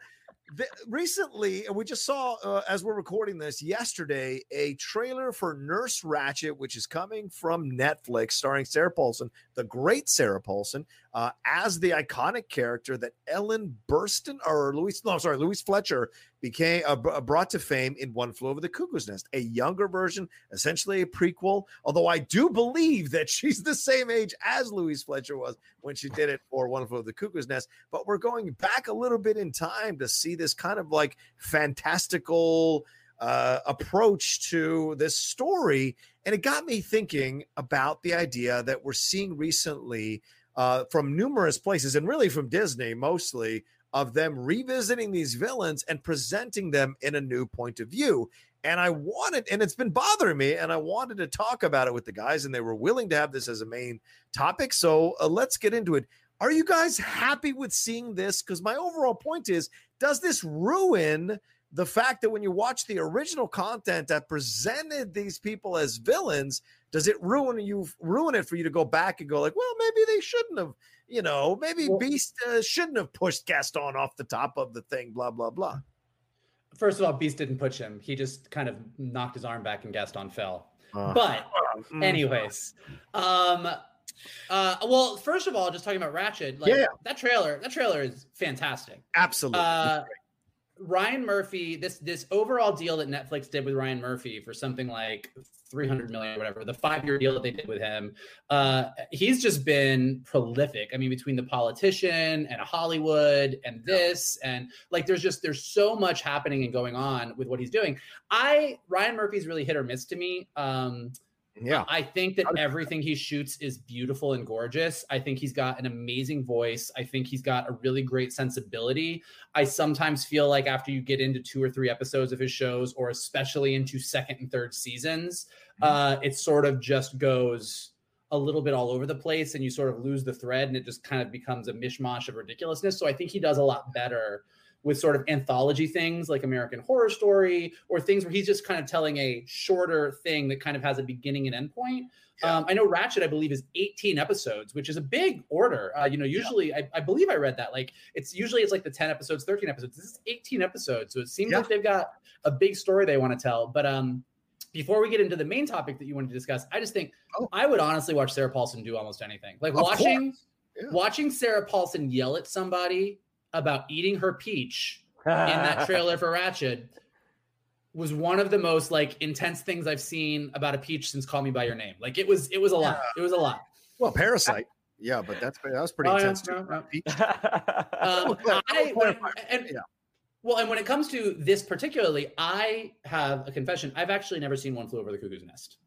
the, recently, and we just saw uh, as we're recording this yesterday, a trailer for Nurse Ratched, which is coming from Netflix, starring Sarah Paulson, the great Sarah Paulson, uh, as the iconic character that Ellen Burstyn or Louise, no, sorry, Louise Fletcher became uh, brought to fame in One Flew Over the Cuckoo's Nest, a younger version, essentially a prequel. Although I do believe that she's the same age as Louise Fletcher was when she did it for One Flew Over the Cuckoo's Nest. But we're going back a little bit in time to see this kind of like fantastical uh, approach to this story. And it got me thinking about the idea that we're seeing recently uh, from numerous places and really from Disney mostly of them revisiting these villains and presenting them in a new point of view. And I wanted, and it's been bothering me, and I wanted to talk about it with the guys, and they were willing to have this as a main topic. So uh, let's get into it. Are you guys happy with seeing this? Because my overall point is does this ruin the fact that when you watch the original content that presented these people as villains, does it ruin you ruin it for you to go back and go like, well, maybe they shouldn't have, you know, maybe well, Beast uh, shouldn't have pushed Gaston off the top of the thing, blah blah blah. First of all, Beast didn't push him; he just kind of knocked his arm back, and Gaston fell. Uh, but, mm. anyways, um, uh, well, first of all, just talking about Ratched, like yeah. that trailer, that trailer is fantastic. Absolutely. Uh, Ryan Murphy, this this overall deal that Netflix did with Ryan Murphy for something like 300 million or whatever, the five year deal that they did with him, uh, he's just been prolific. I mean, between the politician and Hollywood and this, and like there's just there's so much happening and going on with what he's doing. I Ryan Murphy's really hit or miss to me. Um, yeah. I think that everything he shoots is beautiful and gorgeous. I think he's got an amazing voice. I think he's got a really great sensibility. I sometimes feel like after you get into two or three episodes of his shows, or especially into second and third seasons, mm-hmm. uh, it sort of just goes a little bit all over the place and you sort of lose the thread and it just kind of becomes a mishmash of ridiculousness. So I think he does a lot better with sort of anthology things like American Horror Story or things where he's just kind of telling a shorter thing that kind of has a beginning and end point. Yeah. Um, I know Ratched, I believe, is 18 episodes, which is a big order. Uh, you know, usually yeah. I, I, believe I read that. Like it's usually it's like the 10 episodes, 13 episodes. This is 18 episodes. So it seems yeah. like they've got a big story they want to tell. But um before we get into the main topic that you wanted to discuss, I just think oh. I would honestly watch Sarah Paulson do almost anything. Like of watching watching Sarah Paulson yell at somebody about eating her peach in that trailer for Ratched was one of the most like intense things I've seen about a peach since Call Me by Your Name. Like it was, it was a lot. It was a lot. Well, Parasite. Yeah, but that's that was pretty oh, intense yeah, too. Yeah, um, I, when, and, yeah. Well, and when it comes to this particularly, I have a confession. I've actually never seen One Flew Over the Cuckoo's Nest.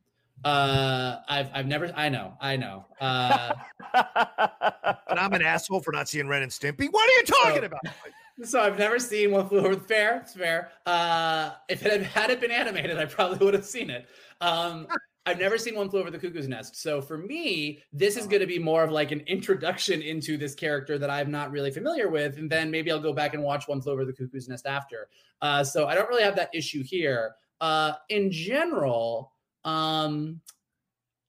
Uh, I've I've never. I know. I know. Uh, and I'm an asshole for not seeing Ren and Stimpy. What are you talking so, about? So I've never seen One Flew Over the Fair. It's fair. Uh, if it had, had it been animated, I probably would have seen it. Um, I've never seen One Flew Over the Cuckoo's Nest. So for me, this is going to be more of like an introduction into this character that I'm not really familiar with, and then maybe I'll go back and watch One Flew Over the Cuckoo's Nest after. Uh, so I don't really have that issue here. Uh, in general, um,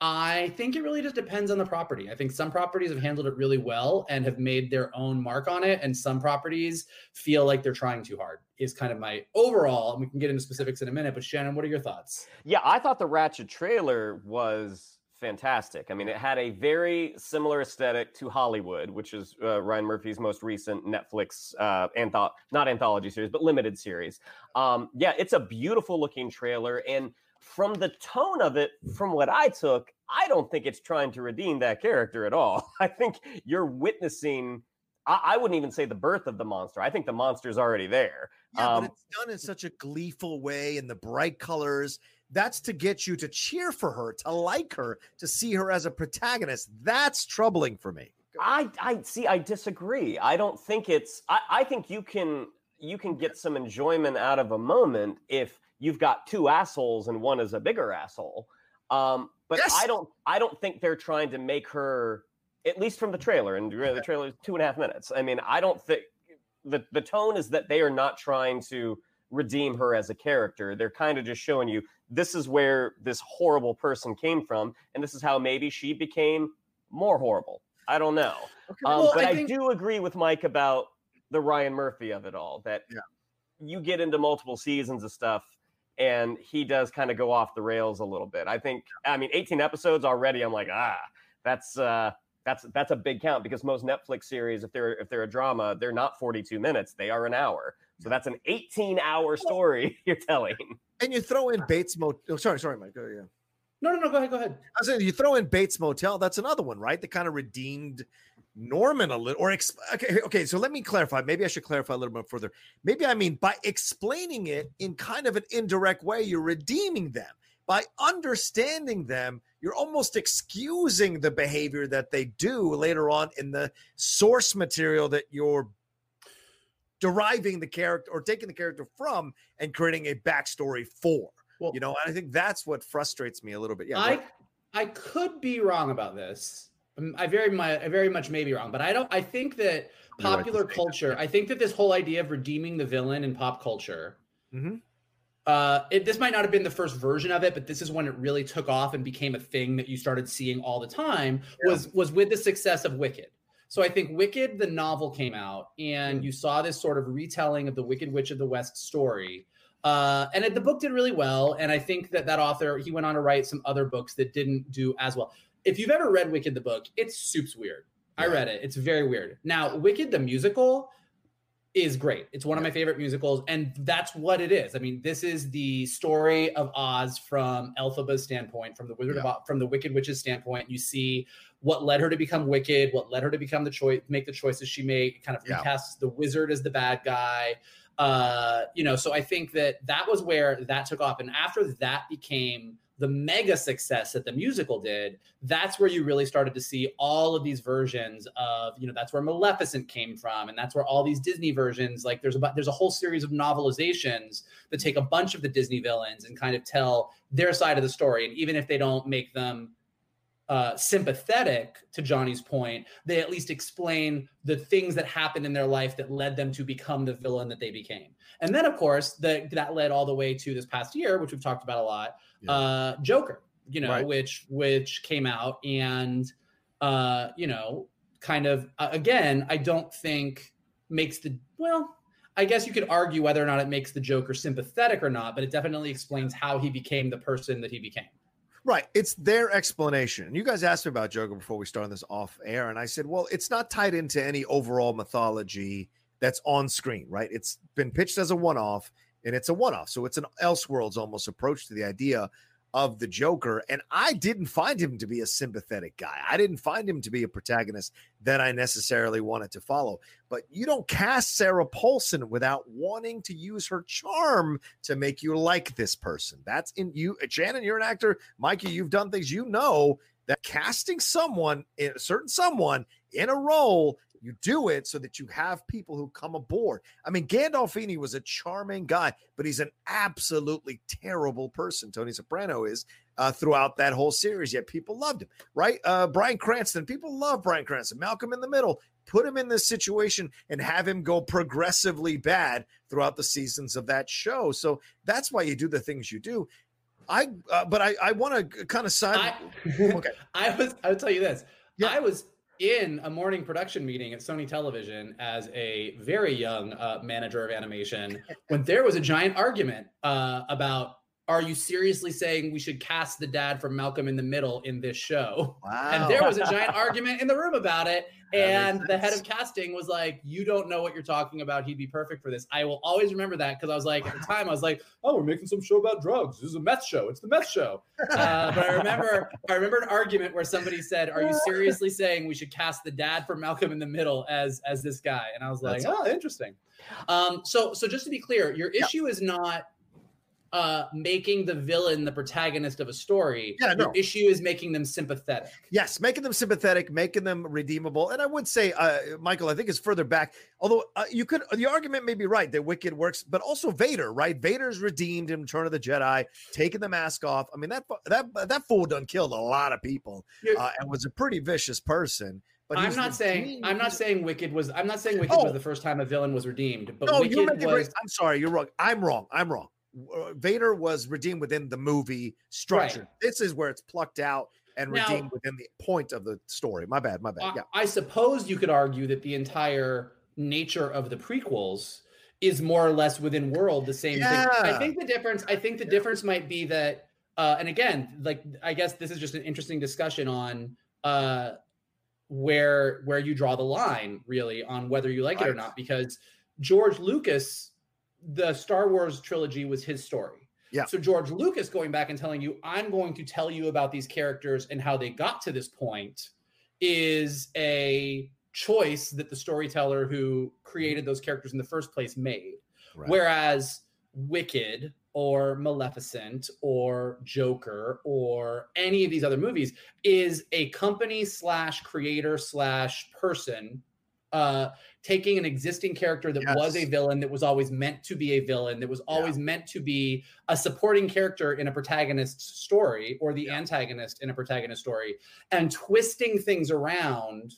I think it really just depends on the property. I think some properties have handled it really well and have made their own mark on it, and some properties feel like they're trying too hard. Is kind of my overall. And we can get into specifics in a minute. But Shannon, what are your thoughts? Yeah, I thought the Ratched trailer was fantastic. I mean, it had a very similar aesthetic to Hollywood, which is uh, Ryan Murphy's most recent Netflix uh, antho- not anthology series, but limited series. Um, yeah, it's a beautiful looking trailer and from the tone of it, from what I took, I don't think it's trying to redeem that character at all. I think you're witnessing. I, I wouldn't even say the birth of the monster. I think the monster's already there. Yeah, um, but it's done in such a gleeful way in the bright colors. That's to get you to cheer for her, to like her, to see her as a protagonist. That's troubling for me. I, I see. I disagree. I don't think it's. I, I think you can you can get some enjoyment out of a moment if you've got two assholes and one is a bigger asshole. Um, but yes. I don't I don't think they're trying to make her at least from the trailer and the trailer is two and a half minutes. I mean, I don't think the the tone is that they are not trying to redeem her as a character. They're kind of just showing you this is where this horrible person came from, and this is how maybe she became more horrible. I don't know. Okay. Um, well, but I, think... I, do agree with Mike about the Ryan Murphy of it all. That yeah. you get into multiple seasons of stuff and he does kind of go off the rails a little bit. I think I mean 18 episodes already I'm like, ah, that's uh that's that's a big count because most Netflix series if they're if they're a drama, they're not 42 minutes, they are an hour. So that's an 18 hour story you're telling. And you throw in Bates Motel. Oh, sorry, sorry, Mike. Oh, yeah. No, no, no. Go ahead. Go ahead. I was saying you throw in Bates Motel. That's another one, right? That kind of redeemed Norman a little, or exp- okay, okay. So let me clarify. Maybe I should clarify a little bit further. Maybe I mean by explaining it in kind of an indirect way, you're redeeming them. By understanding them, you're almost excusing the behavior that they do later on in the source material that you're deriving the character or taking the character from and creating a backstory for. Well, you know, and I think that's what frustrates me a little bit. Yeah, I go- I could be wrong about this. I very much I very much may be wrong, but I don't I think that You're right popular that. culture, I think that this whole idea of redeeming the villain in pop culture Mhm. uh it, this might not have been the first version of it but this is when it really took off and became a thing that you started seeing all the time was was with the success of wicked so i think wicked the novel came out and you saw this sort of retelling of the wicked witch of the west story uh, and it, the book did really well and i think that that author he went on to write some other books that didn't do as well if you've ever read wicked the book it's soups weird i read it it's very weird now wicked the musical is great. It's one of my favorite musicals, and that's what it is. I mean, this is the story of Oz from Elphaba's standpoint, from the Wizard of Oz, from the Wicked Witch's standpoint. You see what led her to become wicked, what led her to become the choice, make the choices she made. It kind of Yeah. recasts the wizard as the bad guy. Uh, you know, so I think that that was where that took off, and after that became the mega success that the musical did, that's where you really started to see all of these versions of, you know, that's where Maleficent came from, and that's where all these Disney versions, like there's a there's a whole series of novelizations that take a bunch of the Disney villains and kind of tell their side of the story, and even if they don't make them uh, sympathetic to Johnny's point, they at least explain the things that happened in their life that led them to become the villain that they became. And then, of course, the, that led all the way to this past year, which we've talked about a lot, Yeah. uh, Joker, you know, Right. which which came out and uh, you know, kind of uh, again, I don't think makes the well. I guess you could argue whether or not it makes the Joker sympathetic or not, but it definitely explains how he became the person that he became. Right. It's their explanation. And you guys asked me about Joker before we started this off air. And I said, well, it's not tied into any overall mythology that's on screen, right? It's been pitched as a one off and it's a one off. So it's an Elseworlds almost approach to the idea of the Joker. And I didn't find him to be a sympathetic guy. I didn't find him to be a protagonist that I necessarily wanted to follow. But you don't cast Sarah Paulson without wanting to use her charm to make you like this person. That's in you. Shannon, you're an actor. Mikey, you've done things. You know that casting someone, a certain someone in a role, you do it so that you have people who come aboard. I mean, Gandolfini was a charming guy, but he's an absolutely terrible person. Tony Soprano is uh, throughout that whole series, yet people loved him, right? Uh, Bryan Cranston, people love Bryan Cranston. Malcolm in the Middle, put him in this situation and have him go progressively bad throughout the seasons of that show. So that's why you do the things you do. I, uh, but I, I want to kind of side. I, okay. I was. I would tell you this. Yeah. I was in a morning production meeting at Sony Television as a very young uh, manager of animation when there was a giant argument uh, about. Are you seriously saying we should cast the dad from Malcolm in the Middle in this show? Wow. And there was a giant argument in the room about it. And the head of casting was like, You don't know what you're talking about. He'd be perfect for this. I will always remember that because I was like, at the time, I was like, Oh, we're making some show about drugs. This is a meth show. It's the meth show. Uh, but I remember, I remember an argument where somebody said, "Are you seriously saying we should cast the dad from Malcolm in the Middle as as this guy?" And I was like, That's "Oh, interesting." Um, so, so just to be clear, your issue is not uh, making the villain the protagonist of a story. Yeah, no. Your issue is making them sympathetic. Yes, making them sympathetic, making them redeemable. And I would say, uh, Michael, I think it's further back. Although uh, you could, the argument may be right that Wicked works, but also Vader, right? Vader's redeemed in Return of the Jedi, taking the mask off. I mean, that that that fool done killed a lot of people You're- uh, and was a pretty vicious person. But I'm not saying. I'm not saying Wicked was I'm not saying Wicked Oh. was the first time a villain was redeemed, but No, Wicked you meant it was right. I'm sorry, you're wrong. I'm wrong. I'm wrong. Uh, Vader was redeemed within the movie structure. Right. This is where it's plucked out and Now- redeemed within the point of the story. My bad. My bad. I, Yeah. I suppose you could argue that the entire nature of the prequels is more or less within world the same thing. I think the difference. I think the difference might be that, uh, and again, like I guess this is just an interesting discussion on uh, where where you draw the line, really, on whether you like it or not, because George Lucas, the Star Wars trilogy was his story. Yeah. So George Lucas going back and telling you, I'm going to tell you about these characters and how they got to this point is a choice that the storyteller who created those characters in the first place made. Right. Whereas Wicked or Maleficent or Joker or any of these other movies is a company slash creator slash person uh, taking an existing character that was a villain that was always meant to be a villain that was always meant to be a supporting character in a protagonist's story or the antagonist in a protagonist story and twisting things around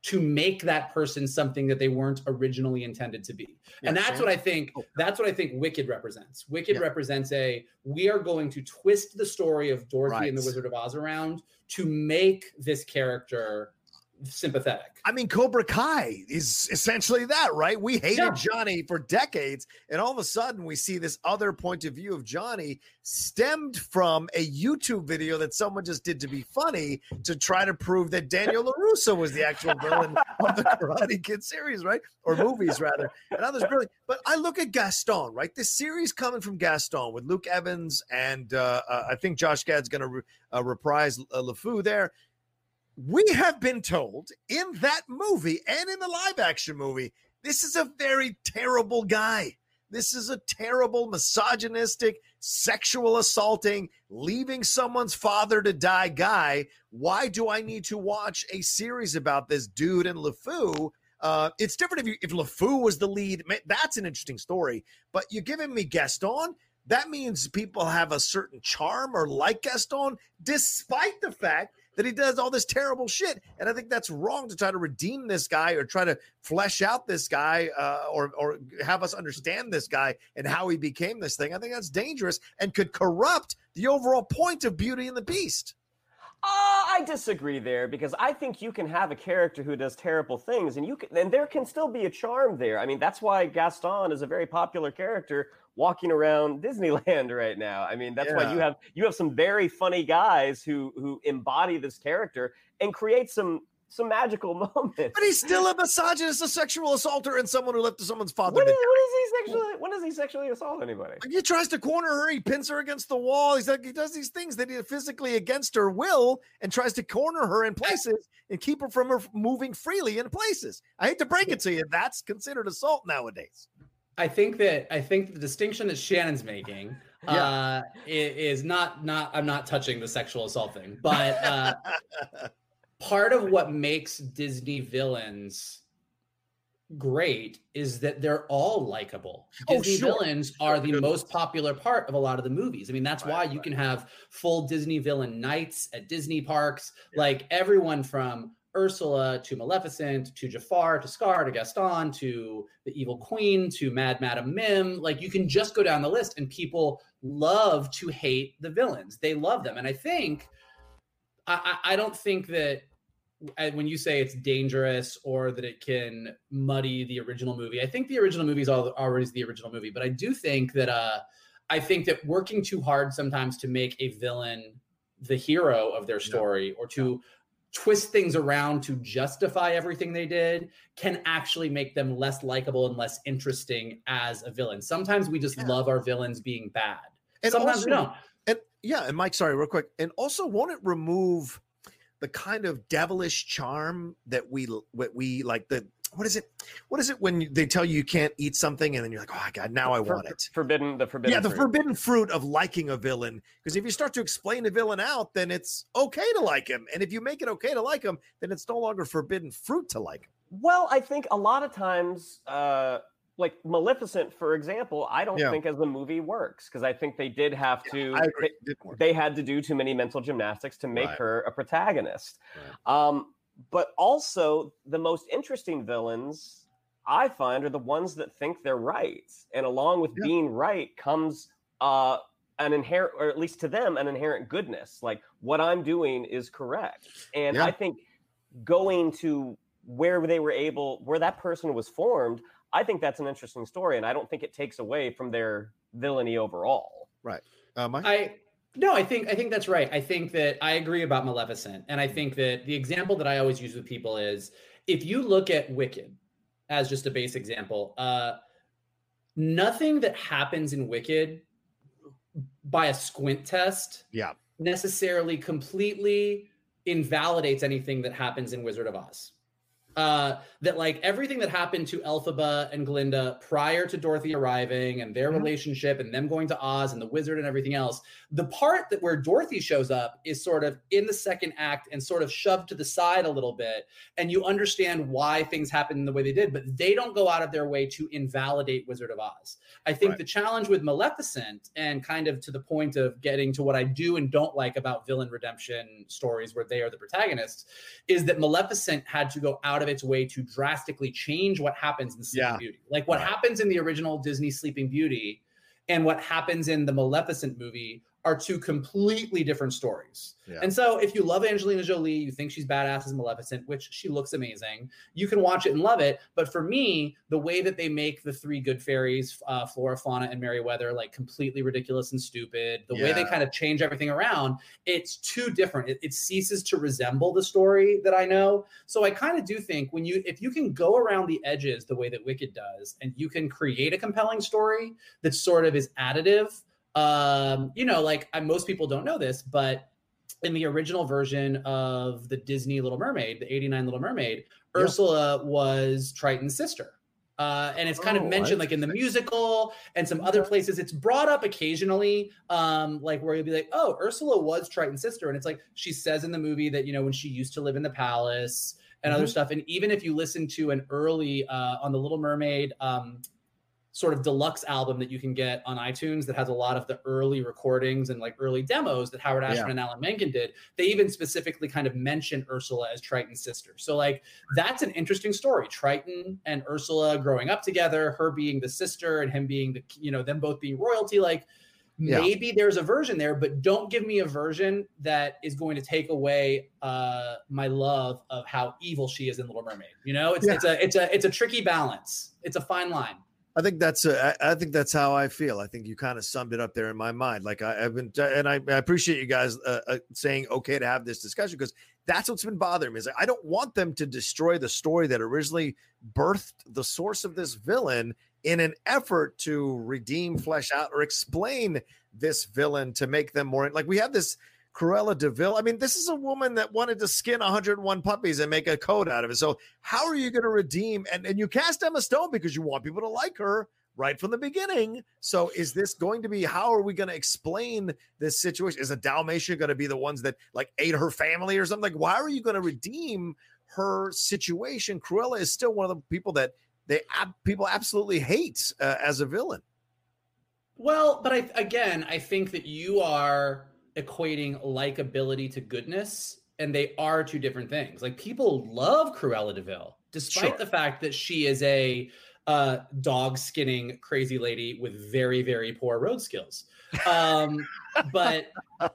to make that person something that they weren't originally intended to be. and that's what I think Oh. that's what I think Wicked represents. Wicked Yeah. represents a we are going to twist the story of Dorothy and the Wizard of Oz around to make this character sympathetic. I mean, Cobra Kai is essentially that, right? We hated Yeah. Johnny for decades, and all of a sudden we see this other point of view of Johnny stemmed from a YouTube video that someone just did to be funny to try to prove that Daniel LaRusso was the actual villain of the Karate Kid series, right? Or movies, rather. And others brilliant. But I look at Gaston, right? This series coming from Gaston with Luke Evans and uh, uh, I think Josh Gad's going to re- uh, reprise uh, LeFou there we have been told in that movie and in the live action movie, this is a very terrible guy. This is a terrible, misogynistic, sexual assaulting, leaving someone's father to die guy. Why do I need to watch a series about this dude and LeFou? Uh, it's different if you if LeFou was the lead. That's an interesting story. But you're giving me Gaston. That means people have a certain charm or like Gaston, despite the fact that he does all this terrible shit. And I think that's wrong to try to redeem this guy or try to flesh out this guy uh, or or have us understand this guy and how he became this thing. I think that's dangerous and could corrupt the overall point of Beauty and the Beast. Uh, I disagree there because I think you can have a character who does terrible things, and you can, and there can still be a charm there. I mean, that's why Gaston is a very popular character walking around Disneyland right now. I mean, that's why you have you have some very funny guys who who embody this character and create some some magical moments. But he's still a misogynist, a sexual assaulter, and someone who left someone's father When is, when is he sexually? When does he sexually assault anybody? He tries to corner her. He pins her against the wall. He's like he does these things that he physically against her will and tries to corner her in places and keep her from her moving freely in places. I hate to break it to you, that's considered assault nowadays. I think that I think the distinction that Shannon's making Yeah. uh, is not not I'm not touching the sexual assault thing, but uh, part of what makes Disney villains great is that they're all likable. Oh, Disney sure. villains are the most popular part of a lot of the movies. I mean, that's why you right. can have full Disney villain nights at Disney parks, like everyone from Ursula to Maleficent to Jafar to Scar to Gaston to the Evil Queen to Mad Madam Mim. Like you can just go down the list, and people love to hate the villains. They love them, and I think I, I don't think that uh, when you say it's dangerous or that it can muddy the original movie, I think the original movie is al- already the original movie. But I do think that uh, I think that working too hard sometimes to make a villain the hero of their story or to twist things around to justify everything they did can actually make them less likable and less interesting as a villain. Sometimes we just Yeah. love our villains being bad. And Sometimes we don't. And yeah, and Mike, sorry, real quick. And also, won't it remove the kind of devilish charm that we what we like the what is it? What is it when they tell you you can't eat something and then you're like, oh my God, now I For- want it. Forbidden, the forbidden. yeah, the fruit. forbidden fruit of liking a villain. Because if you start to explain a villain out, then it's okay to like him. And if you make it okay to like him, then it's no longer forbidden fruit to like him. Well, I think a lot of times, uh, like Maleficent, for example, I don't Yeah. think as the movie works because I think they did have to. They, they had to do too many mental gymnastics to make Right. her a protagonist. Um, but also, the most interesting villains I find are the ones that think they're right, and along with Yeah. being right comes uh, an inherent, or at least to them, an inherent goodness. Like what I'm doing is correct, and Yeah. I think going to where they were able, where that person was formed, I think that's an interesting story, and I don't think it takes away from their villainy overall. Uh, Mike? I no, I think I think that's right. I think that I agree about Maleficent, and I think that the example that I always use with people is if you look at Wicked as just a base example, uh, nothing that happens in Wicked by a squint test yeah. necessarily completely invalidates anything that happens in Wizard of Oz. Uh, that like everything that happened to Elphaba and Glinda prior to Dorothy arriving and their Mhm. relationship and them going to Oz and the wizard and everything else, the part that where Dorothy shows up is sort of in the second act and sort of shoved to the side a little bit, and you understand why things happened the way they did, but they don't go out of their way to invalidate Wizard of Oz. I think Right. the challenge with Maleficent, and kind of to the point of getting to what I do and don't like about villain redemption stories where they are the protagonists, is that Maleficent had to go out of its way to drastically change what happens in Sleeping Yeah. Beauty. Like what happens in the original Disney Sleeping Beauty and what happens in the Maleficent movie are two completely different stories. Yeah. And so if you love Angelina Jolie, you think she's badass as Maleficent, which she looks amazing, you can watch it and love it. But for me, the way that they make the three good fairies, uh, Flora, Fauna, and Merryweather, like completely ridiculous and stupid, the way they kind of change everything around, it's too different. It, it ceases to resemble the story that I know. So I kind of do think when you, if you can go around the edges the way that Wicked does, and you can create a compelling story that sort of is additive, um, you know, like I, most people don't know this, but in the original version of the Disney Little Mermaid, the 89 Little Mermaid, Yeah. Ursula was Triton's sister. Uh, and it's kind Oh, of mentioned like in the musical and some other places. It's brought up occasionally, um, like where you'll be like, oh, Ursula was Triton's sister. And it's like she says in the movie that, you know, when she used to live in the palace and other stuff. And even if you listen to an early uh, on the Little Mermaid um, sort of deluxe album that you can get on iTunes that has a lot of the early recordings and like early demos that Howard Ashman Yeah. and Alan Menken did. They even specifically kind of mention Ursula as Triton's sister. So like that's an interesting story. Triton and Ursula growing up together, her being the sister and him being the you know them both being royalty. Like Yeah. maybe there's a version there, but don't give me a version that is going to take away uh, my love of how evil she is in Little Mermaid. You know, it's Yeah. it's a it's a it's a tricky balance. It's a fine line. I think that's uh, I think that's how I feel. I think you kind of summed it up there in my mind. Like I, I've been, and I, I appreciate you guys uh, uh, saying okay to have this discussion because that's what's been bothering me. Is like, I don't want them to destroy the story that originally birthed the source of this villain in an effort to redeem, flesh out, or explain this villain to make them more like we have this Cruella de Vil. I mean, this is a woman that wanted to skin 101 puppies and make a coat out of it. So how are you going to redeem? And and you cast Emma Stone because you want people to like her right from the beginning. So is this going to be? How are we going to explain this situation? Is a Dalmatian going to be the ones that like ate her family or something? Like, why are you going to redeem her situation? Cruella is still one of the people that they ab- people absolutely hate uh, as a villain. Well, but I again, I think that you are equating likability to goodness, and they are two different things. Like people love Cruella de Vil, despite Sure. the fact that she is a uh, dog skinning crazy lady with very very poor road skills. Um, but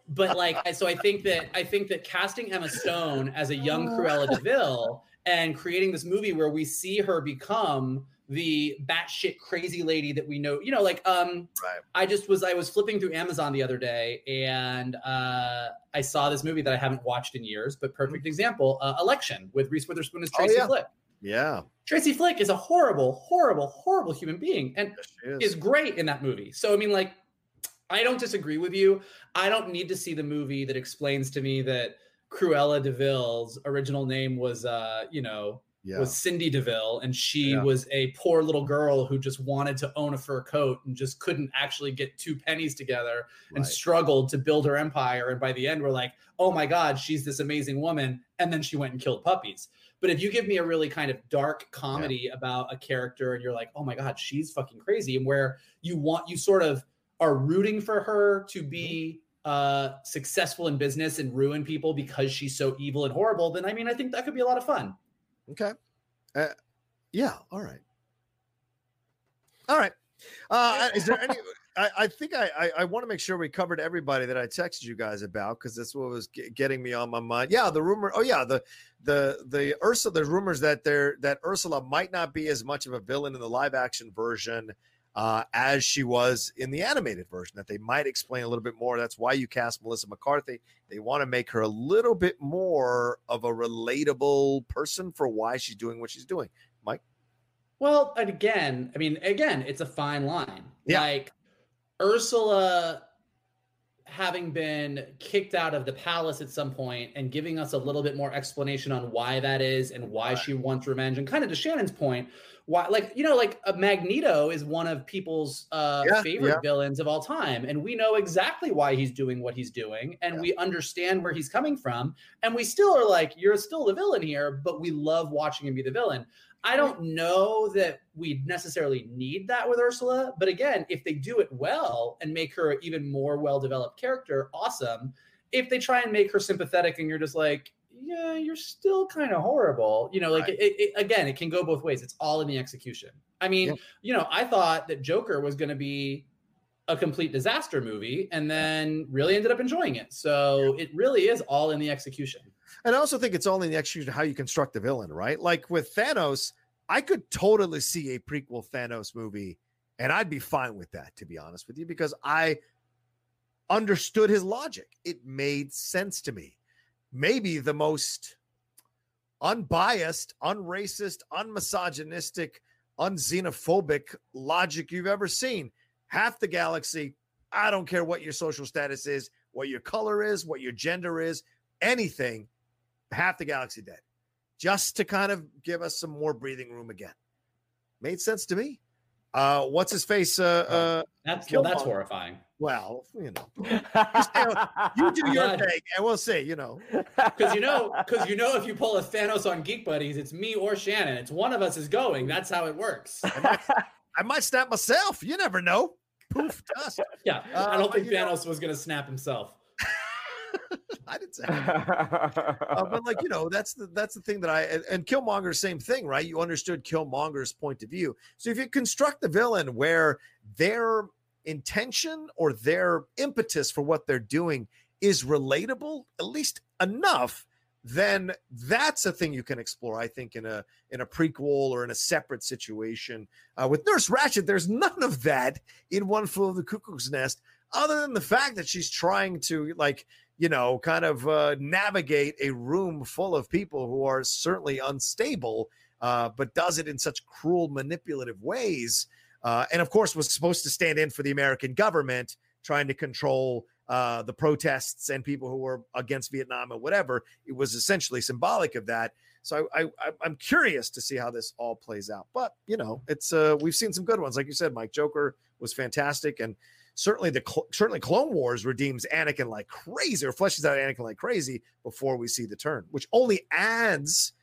but like so, I think that I think that casting Emma Stone as a young Cruella de Vil and creating this movie where we see her become the batshit crazy lady that we know, you know, like um Right. I just was I was flipping through Amazon the other day and uh I saw this movie that I haven't watched in years, but perfect example, uh, Election with Reese Witherspoon as Mm-hmm. Oh, Tracy yeah. Flick. Yeah, Tracy Flick is a horrible, horrible, horrible human being and yes, she is great in that movie. So I mean like I don't disagree with you. I don't need to see the movie that explains to me that Cruella de Vil's original name was uh, you know, Yeah, was Cindy DeVille, and she Yeah. was a poor little girl who just wanted to own a fur coat and just couldn't actually get two pennies together and Right. struggled to build her empire. And by the end, we're like, oh my God, she's this amazing woman. And then she went and killed puppies. But if you give me a really kind of dark comedy about a character and you're like, oh my God, she's fucking crazy, and where you want, you sort of are rooting for her to be uh successful in business and ruin people because she's so evil and horrible then i mean i think that could be a lot of fun Okay. Uh, yeah. All right. All right. Uh, is there any? I, I think I I, I want to make sure we covered everybody that I texted you guys about because that's what was ge- getting me on my mind. Yeah, the rumor. Oh yeah, the the the Ursula. There's rumors that there that Ursula might not be as much of a villain in the live action version uh, as she was in the animated version. That they might explain a little bit more. That's why you cast Melissa McCarthy. They want to make her a little bit more of a relatable person for why she's doing what she's doing. Mike. Well, and again, I mean, again, it's a fine line. Yeah. Like Ursula having been kicked out of the palace at some point and giving us a little bit more explanation on why that is and why she wants revenge. And kind of to Shannon's point, why like you know like a magneto is one of people's uh Yeah, favorite yeah. villains of all time and we know exactly why he's doing what he's doing and we understand where he's coming from and we still are like you're still the villain here but we love watching him be the villain i don't know that we necessarily need that with ursula but again if they do it well and make her an even more well developed character awesome if they try and make her sympathetic and you're just like yeah, you're still kind of horrible. You know, like Right. it, it, again, it can go both ways. It's all in the execution. I mean, Yep. you know, I thought that Joker was going to be a complete disaster movie and then really ended up enjoying it. So it really is all in the execution. And I also think it's all in the execution of how you construct the villain, right? Like with Thanos, I could totally see a prequel Thanos movie, and I'd be fine with that, to be honest with you, because I understood his logic. It made sense to me. Maybe the most unbiased, unracist, unmisogynistic, unxenophobic logic you've ever seen. Half the galaxy, I don't care what your social status is, what your color is, what your gender is, anything, half the galaxy dead. Just to kind of give us some more breathing room again. Made sense to me. Uh, what's his face? Uh, uh, That's well, that's horrifying. well, you know, you do your thing, and we'll see. You know, Because you know, because you know, if you pull a Thanos on Geek Buddies, it's me or Shannon. It's one of us is going. That's how it works. I might snap myself. You never know. Poof, dust. Yeah, I Uh, don't think you know- Thanos was going to snap himself. I didn't say. uh, but like you know, that's the that's the thing that I and, and Killmonger, same thing, right? You understood Killmonger's point of view. So if you construct the villain where their intention or their impetus for what they're doing is relatable, at least enough, then that's a thing you can explore. I think in a in a prequel or in a separate situation. Uh, with Nurse Ratched, there's none of that in One Flew of the Cuckoo's Nest, other than the fact that she's trying to like you know, kind of uh, navigate a room full of people who are certainly unstable, uh, but does it in such cruel, manipulative ways. Uh, and of course, was supposed to stand in for the American government, trying to control uh, the protests and people who were against Vietnam or whatever. It was essentially symbolic of that. So I, I'm curious to see how this all plays out. But you know, it's uh, we've seen some good ones, like you said, Mike. Joker was fantastic, and certainly the certainly Clone Wars redeems Anakin like crazy or fleshes out Anakin like crazy before we see the turn, which only adds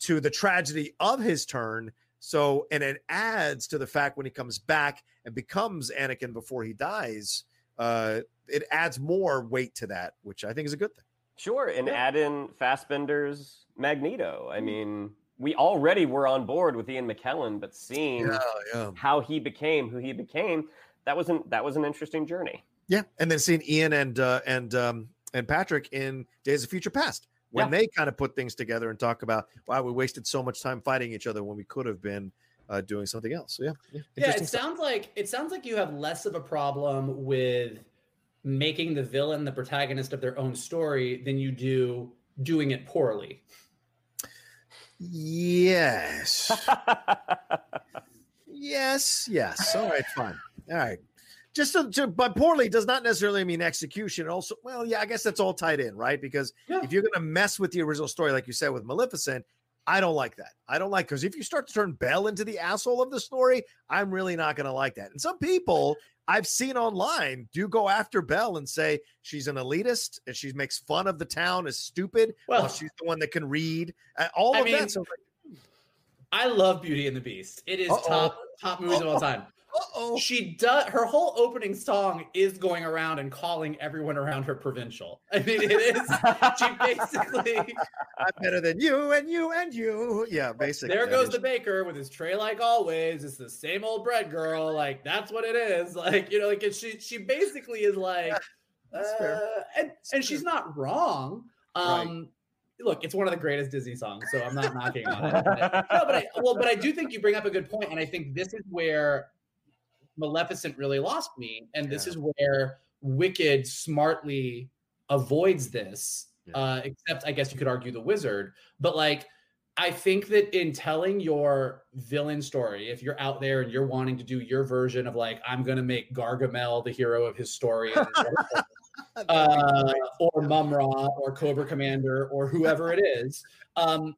to the tragedy of his turn. So, and it adds to the fact when he comes back and becomes Anakin before he dies, uh, it adds more weight to that, which I think is a good thing. Sure, and add in Fassbender's Magneto. I mean, we already were on board with Ian McKellen, but seeing yeah. how he became who he became, that wasn't that was an interesting journey. Yeah, and then seeing Ian and uh, and um, and Patrick in Days of Future Past when Yeah. they kind of put things together and talk about wow, we wasted so much time fighting each other when we could have been uh, doing something else. So yeah, yeah, Yeah, it stuff. sounds like it sounds like you have less of a problem with making the villain the protagonist of their own story than you do doing it poorly. Yes. yes. Yes. All right. Fine. All right. Just to, to, but poorly does not necessarily mean execution. Also, well, yeah, I guess that's all tied in, right? Because Yeah. if you're going to mess with the original story, like you said with Maleficent, I don't like that. I don't like because if you start to turn Belle into the asshole of the story, I'm really not going to like that. And some people I've seen online do go after Belle and say she's an elitist and she makes fun of the town as stupid. Well, she's the one that can read. Uh, all I of mean, that. So like, I love Beauty and the Beast. It is Uh-oh. top top movies of all time. Uh-oh. She does her whole opening song is going around and calling everyone around her provincial. I mean, it is. She basically I'm better than you and you and you. Yeah, basically. there goes the baker with his tray like always. It's the same old bread girl. Like that's what it is. Like you know, like she she basically is like, that's fair. uh, and and she's not wrong. Right. Um, look, it's one of the greatest Disney songs, so I'm not knocking on it. But- no, but I, well, but I do think you bring up a good point, and I think this is where Maleficent really lost me, and this is where Wicked smartly avoids this. Yeah. Uh, except, I guess you could argue the Wizard, but like. I think that in telling your villain story, if you're out there and you're wanting to do your version of like, I'm gonna make Gargamel the hero of his story, uh, or Mumm-Ra or Cobra Commander or whoever it is. Um,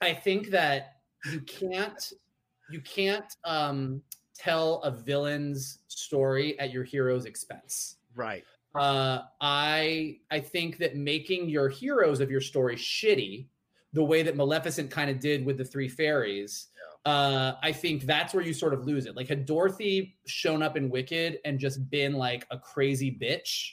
I think that you can't you can't um, tell a villain's story at your hero's expense. Right. Uh, I I think that making your heroes of your story shitty, the way that Maleficent kind of did with the three fairies, uh, I think that's where you sort of lose it. Like had Dorothy shown up in Wicked and just been like a crazy bitch,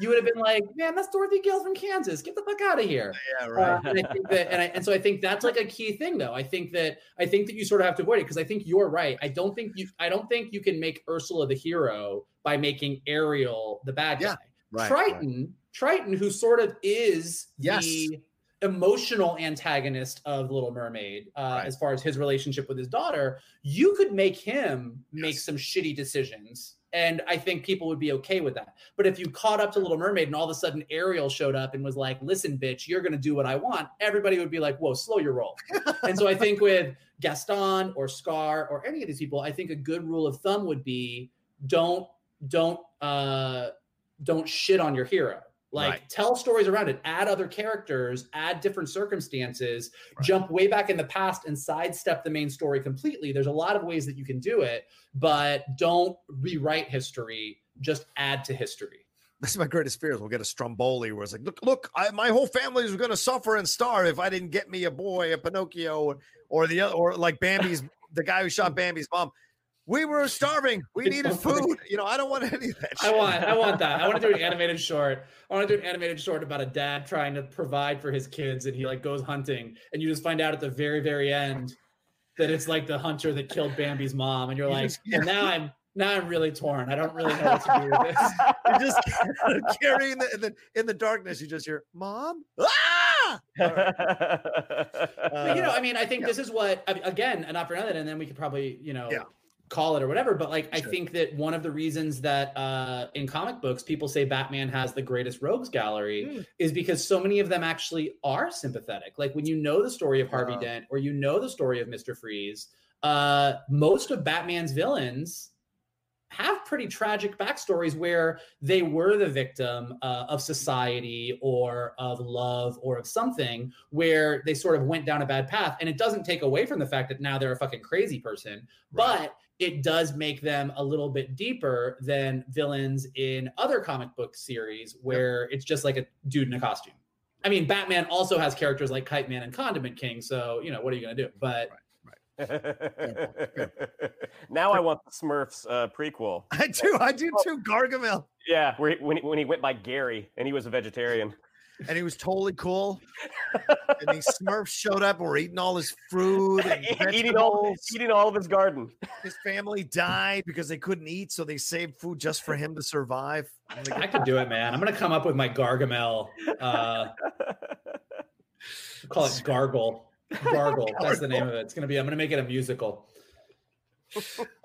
you would have been like, man, that's Dorothy Gales from Kansas. Get the fuck out of here. Yeah, Uh, right. and I think that, and, I, and so I think that's like a key thing, though. I think that I think that you sort of have to avoid it because I think you're right. I don't think you, I don't think you can make Ursula the hero by making Ariel the bad guy. Yeah, right, Triton, Triton, who sort of is Yes. the emotional antagonist of Little Mermaid, uh, Right. as far as his relationship with his daughter, you could make him make some shitty decisions. And I think people would be okay with that. But if you caught up to Little Mermaid and all of a sudden Ariel showed up and was like, listen, bitch, you're going to do what I want, everybody would be like, whoa, slow your roll. and so I think with Gaston or Scar or any of these people, I think a good rule of thumb would be don't, don't, uh, don't shit on your hero. Like Right. tell stories around it, add other characters, add different circumstances, Right. jump way back in the past and sidestep the main story completely. There's a lot of ways that you can do it, but don't rewrite history, just add to history. This is my greatest fears. We'll get a Stromboli where it's like, look, look, I, my whole family is going to suffer and starve if I didn't get me a boy, a Pinocchio, or, or the other, or like Bambi's, the guy who shot Bambi's mom. We were starving. We needed food. You know, I don't want any of that. I want, I want that. I want to do an animated short. I want to do an animated short about a dad trying to provide for his kids, and he like goes hunting, and you just find out at the very, very end that it's like the hunter that killed Bambi's mom, and you're like, well, now I'm now I'm really torn. I don't really know what to do with this. You're just carrying the, in the in the darkness. You just hear, "Mom, ah!" Right. But, you know, Uh, I mean, I think yeah. this is what again, and not for nothing, and then we could probably, you know, Yeah. Call it or whatever. But like, I think that one of the reasons that uh, in comic books people say Batman has the greatest rogues gallery Mm. is because so many of them actually are sympathetic. Like when you know the story of Harvey Yeah. Dent or you know the story of Mister Freeze, uh, most of Batman's villains have pretty tragic backstories where they were the victim uh, of society or of love or of something where they sort of went down a bad path. And it doesn't take away from the fact that now they're a fucking crazy person, Right. but it does make them a little bit deeper than villains in other comic book series where it's just like a dude in a costume. I mean, Batman also has characters like Kite Man and Condiment King. So, you know, what are you going to do? But now I want the Smurfs uh, prequel. I do, I do too. Gargamel, Yeah, where he, when, he, when he went by Gary and he was a vegetarian. And he was totally cool. and these Smurfs showed up and were eating all his fruit and eating all eating all of his garden. His family died because they couldn't eat, so they saved food just for him to survive. I'm like, I could do it, man. I'm going to come up with my Gargamel. Uh, call it Gargle. Gargle. That's the name of it. It's going to be, I'm going to make it a musical.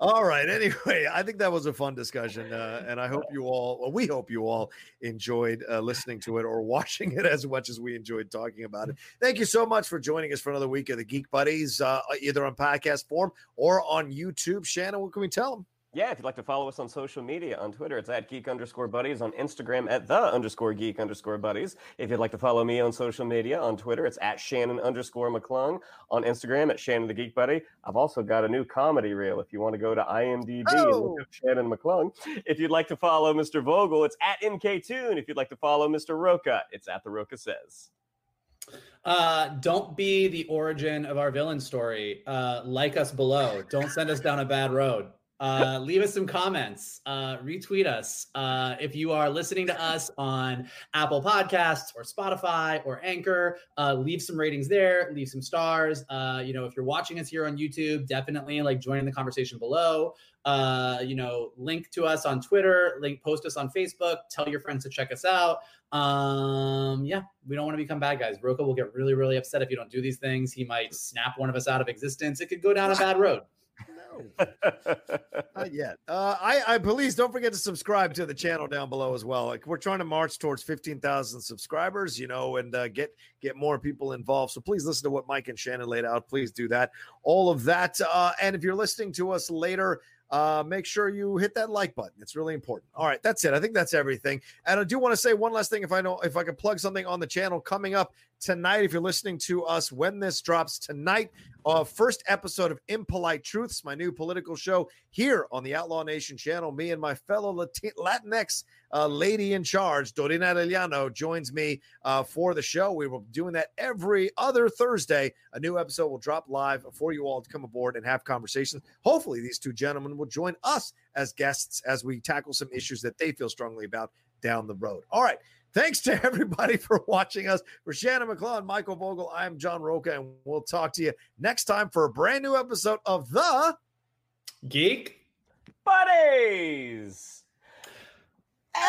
All right. Anyway, I think that was a fun discussion, uh, and I hope you all, well, we hope you all enjoyed uh, listening to it or watching it as much as we enjoyed talking about it. Thank you so much for joining us for another week of the Geek Buddies, uh, either on podcast form or on YouTube. Shannon, what can we tell them? Yeah, if you'd like to follow us on social media, on Twitter, it's at geek underscore buddies. On Instagram, at the underscore geek underscore buddies. If you'd like to follow me on social media, on Twitter, it's at Shannon underscore McClung. On Instagram, at Shannon the Geek Buddy. I've also got a new comedy reel if you want to go to IMDb and Oh. look up Shannon McClung. If you'd like to follow Mr. Vogel, it's at MKToon. If you'd like to follow Mr. Rocha, it's at The Rocha Says. Uh, don't be the origin of our villain story. Uh, like us below. Don't send us down a bad road. Uh, leave us some comments. Uh, retweet us. Uh, if you are listening to us on Apple Podcasts or Spotify or Anchor, uh, leave some ratings there. Leave some stars. Uh, you know, if you're watching us here on YouTube, definitely like join in the conversation below. Uh, you know, link to us on Twitter. Link post us on Facebook. Tell your friends to check us out. Um, yeah, we don't want to become bad guys. Rocha will get really, really upset if you don't do these things. He might snap one of us out of existence. It could go down a bad road. No, not yet. Uh, I, I please don't forget to subscribe to the channel down below as well. Like we're trying to march towards fifteen thousand subscribers, you know, and uh, get get more people involved. So please listen to what Mike and Shannon laid out. Please do that. All of that, uh, and if you're listening to us later. Uh, make sure you hit that like button. It's really important. All right, that's it. I think that's everything. And I do want to say one last thing. If I know if I can plug something on the channel coming up tonight, if you're listening to us when this drops tonight, uh, first episode of Impolite Truths, my new political show here on the Outlaw Nation channel. Me and my fellow Latin- Latinx uh, lady in charge, Dorina Arellano, joins me uh, for the show. We will be doing that every other Thursday. A new episode will drop live for you all to come aboard and have conversations. Hopefully, these two gentlemen will join us as guests as we tackle some issues that they feel strongly about down the road. All right. Thanks to everybody for watching us. For Shannon McClung, Michael Vogel, I'm John Rocha, and we'll talk to you next time for a brand new episode of The Geek Buddies. Hey!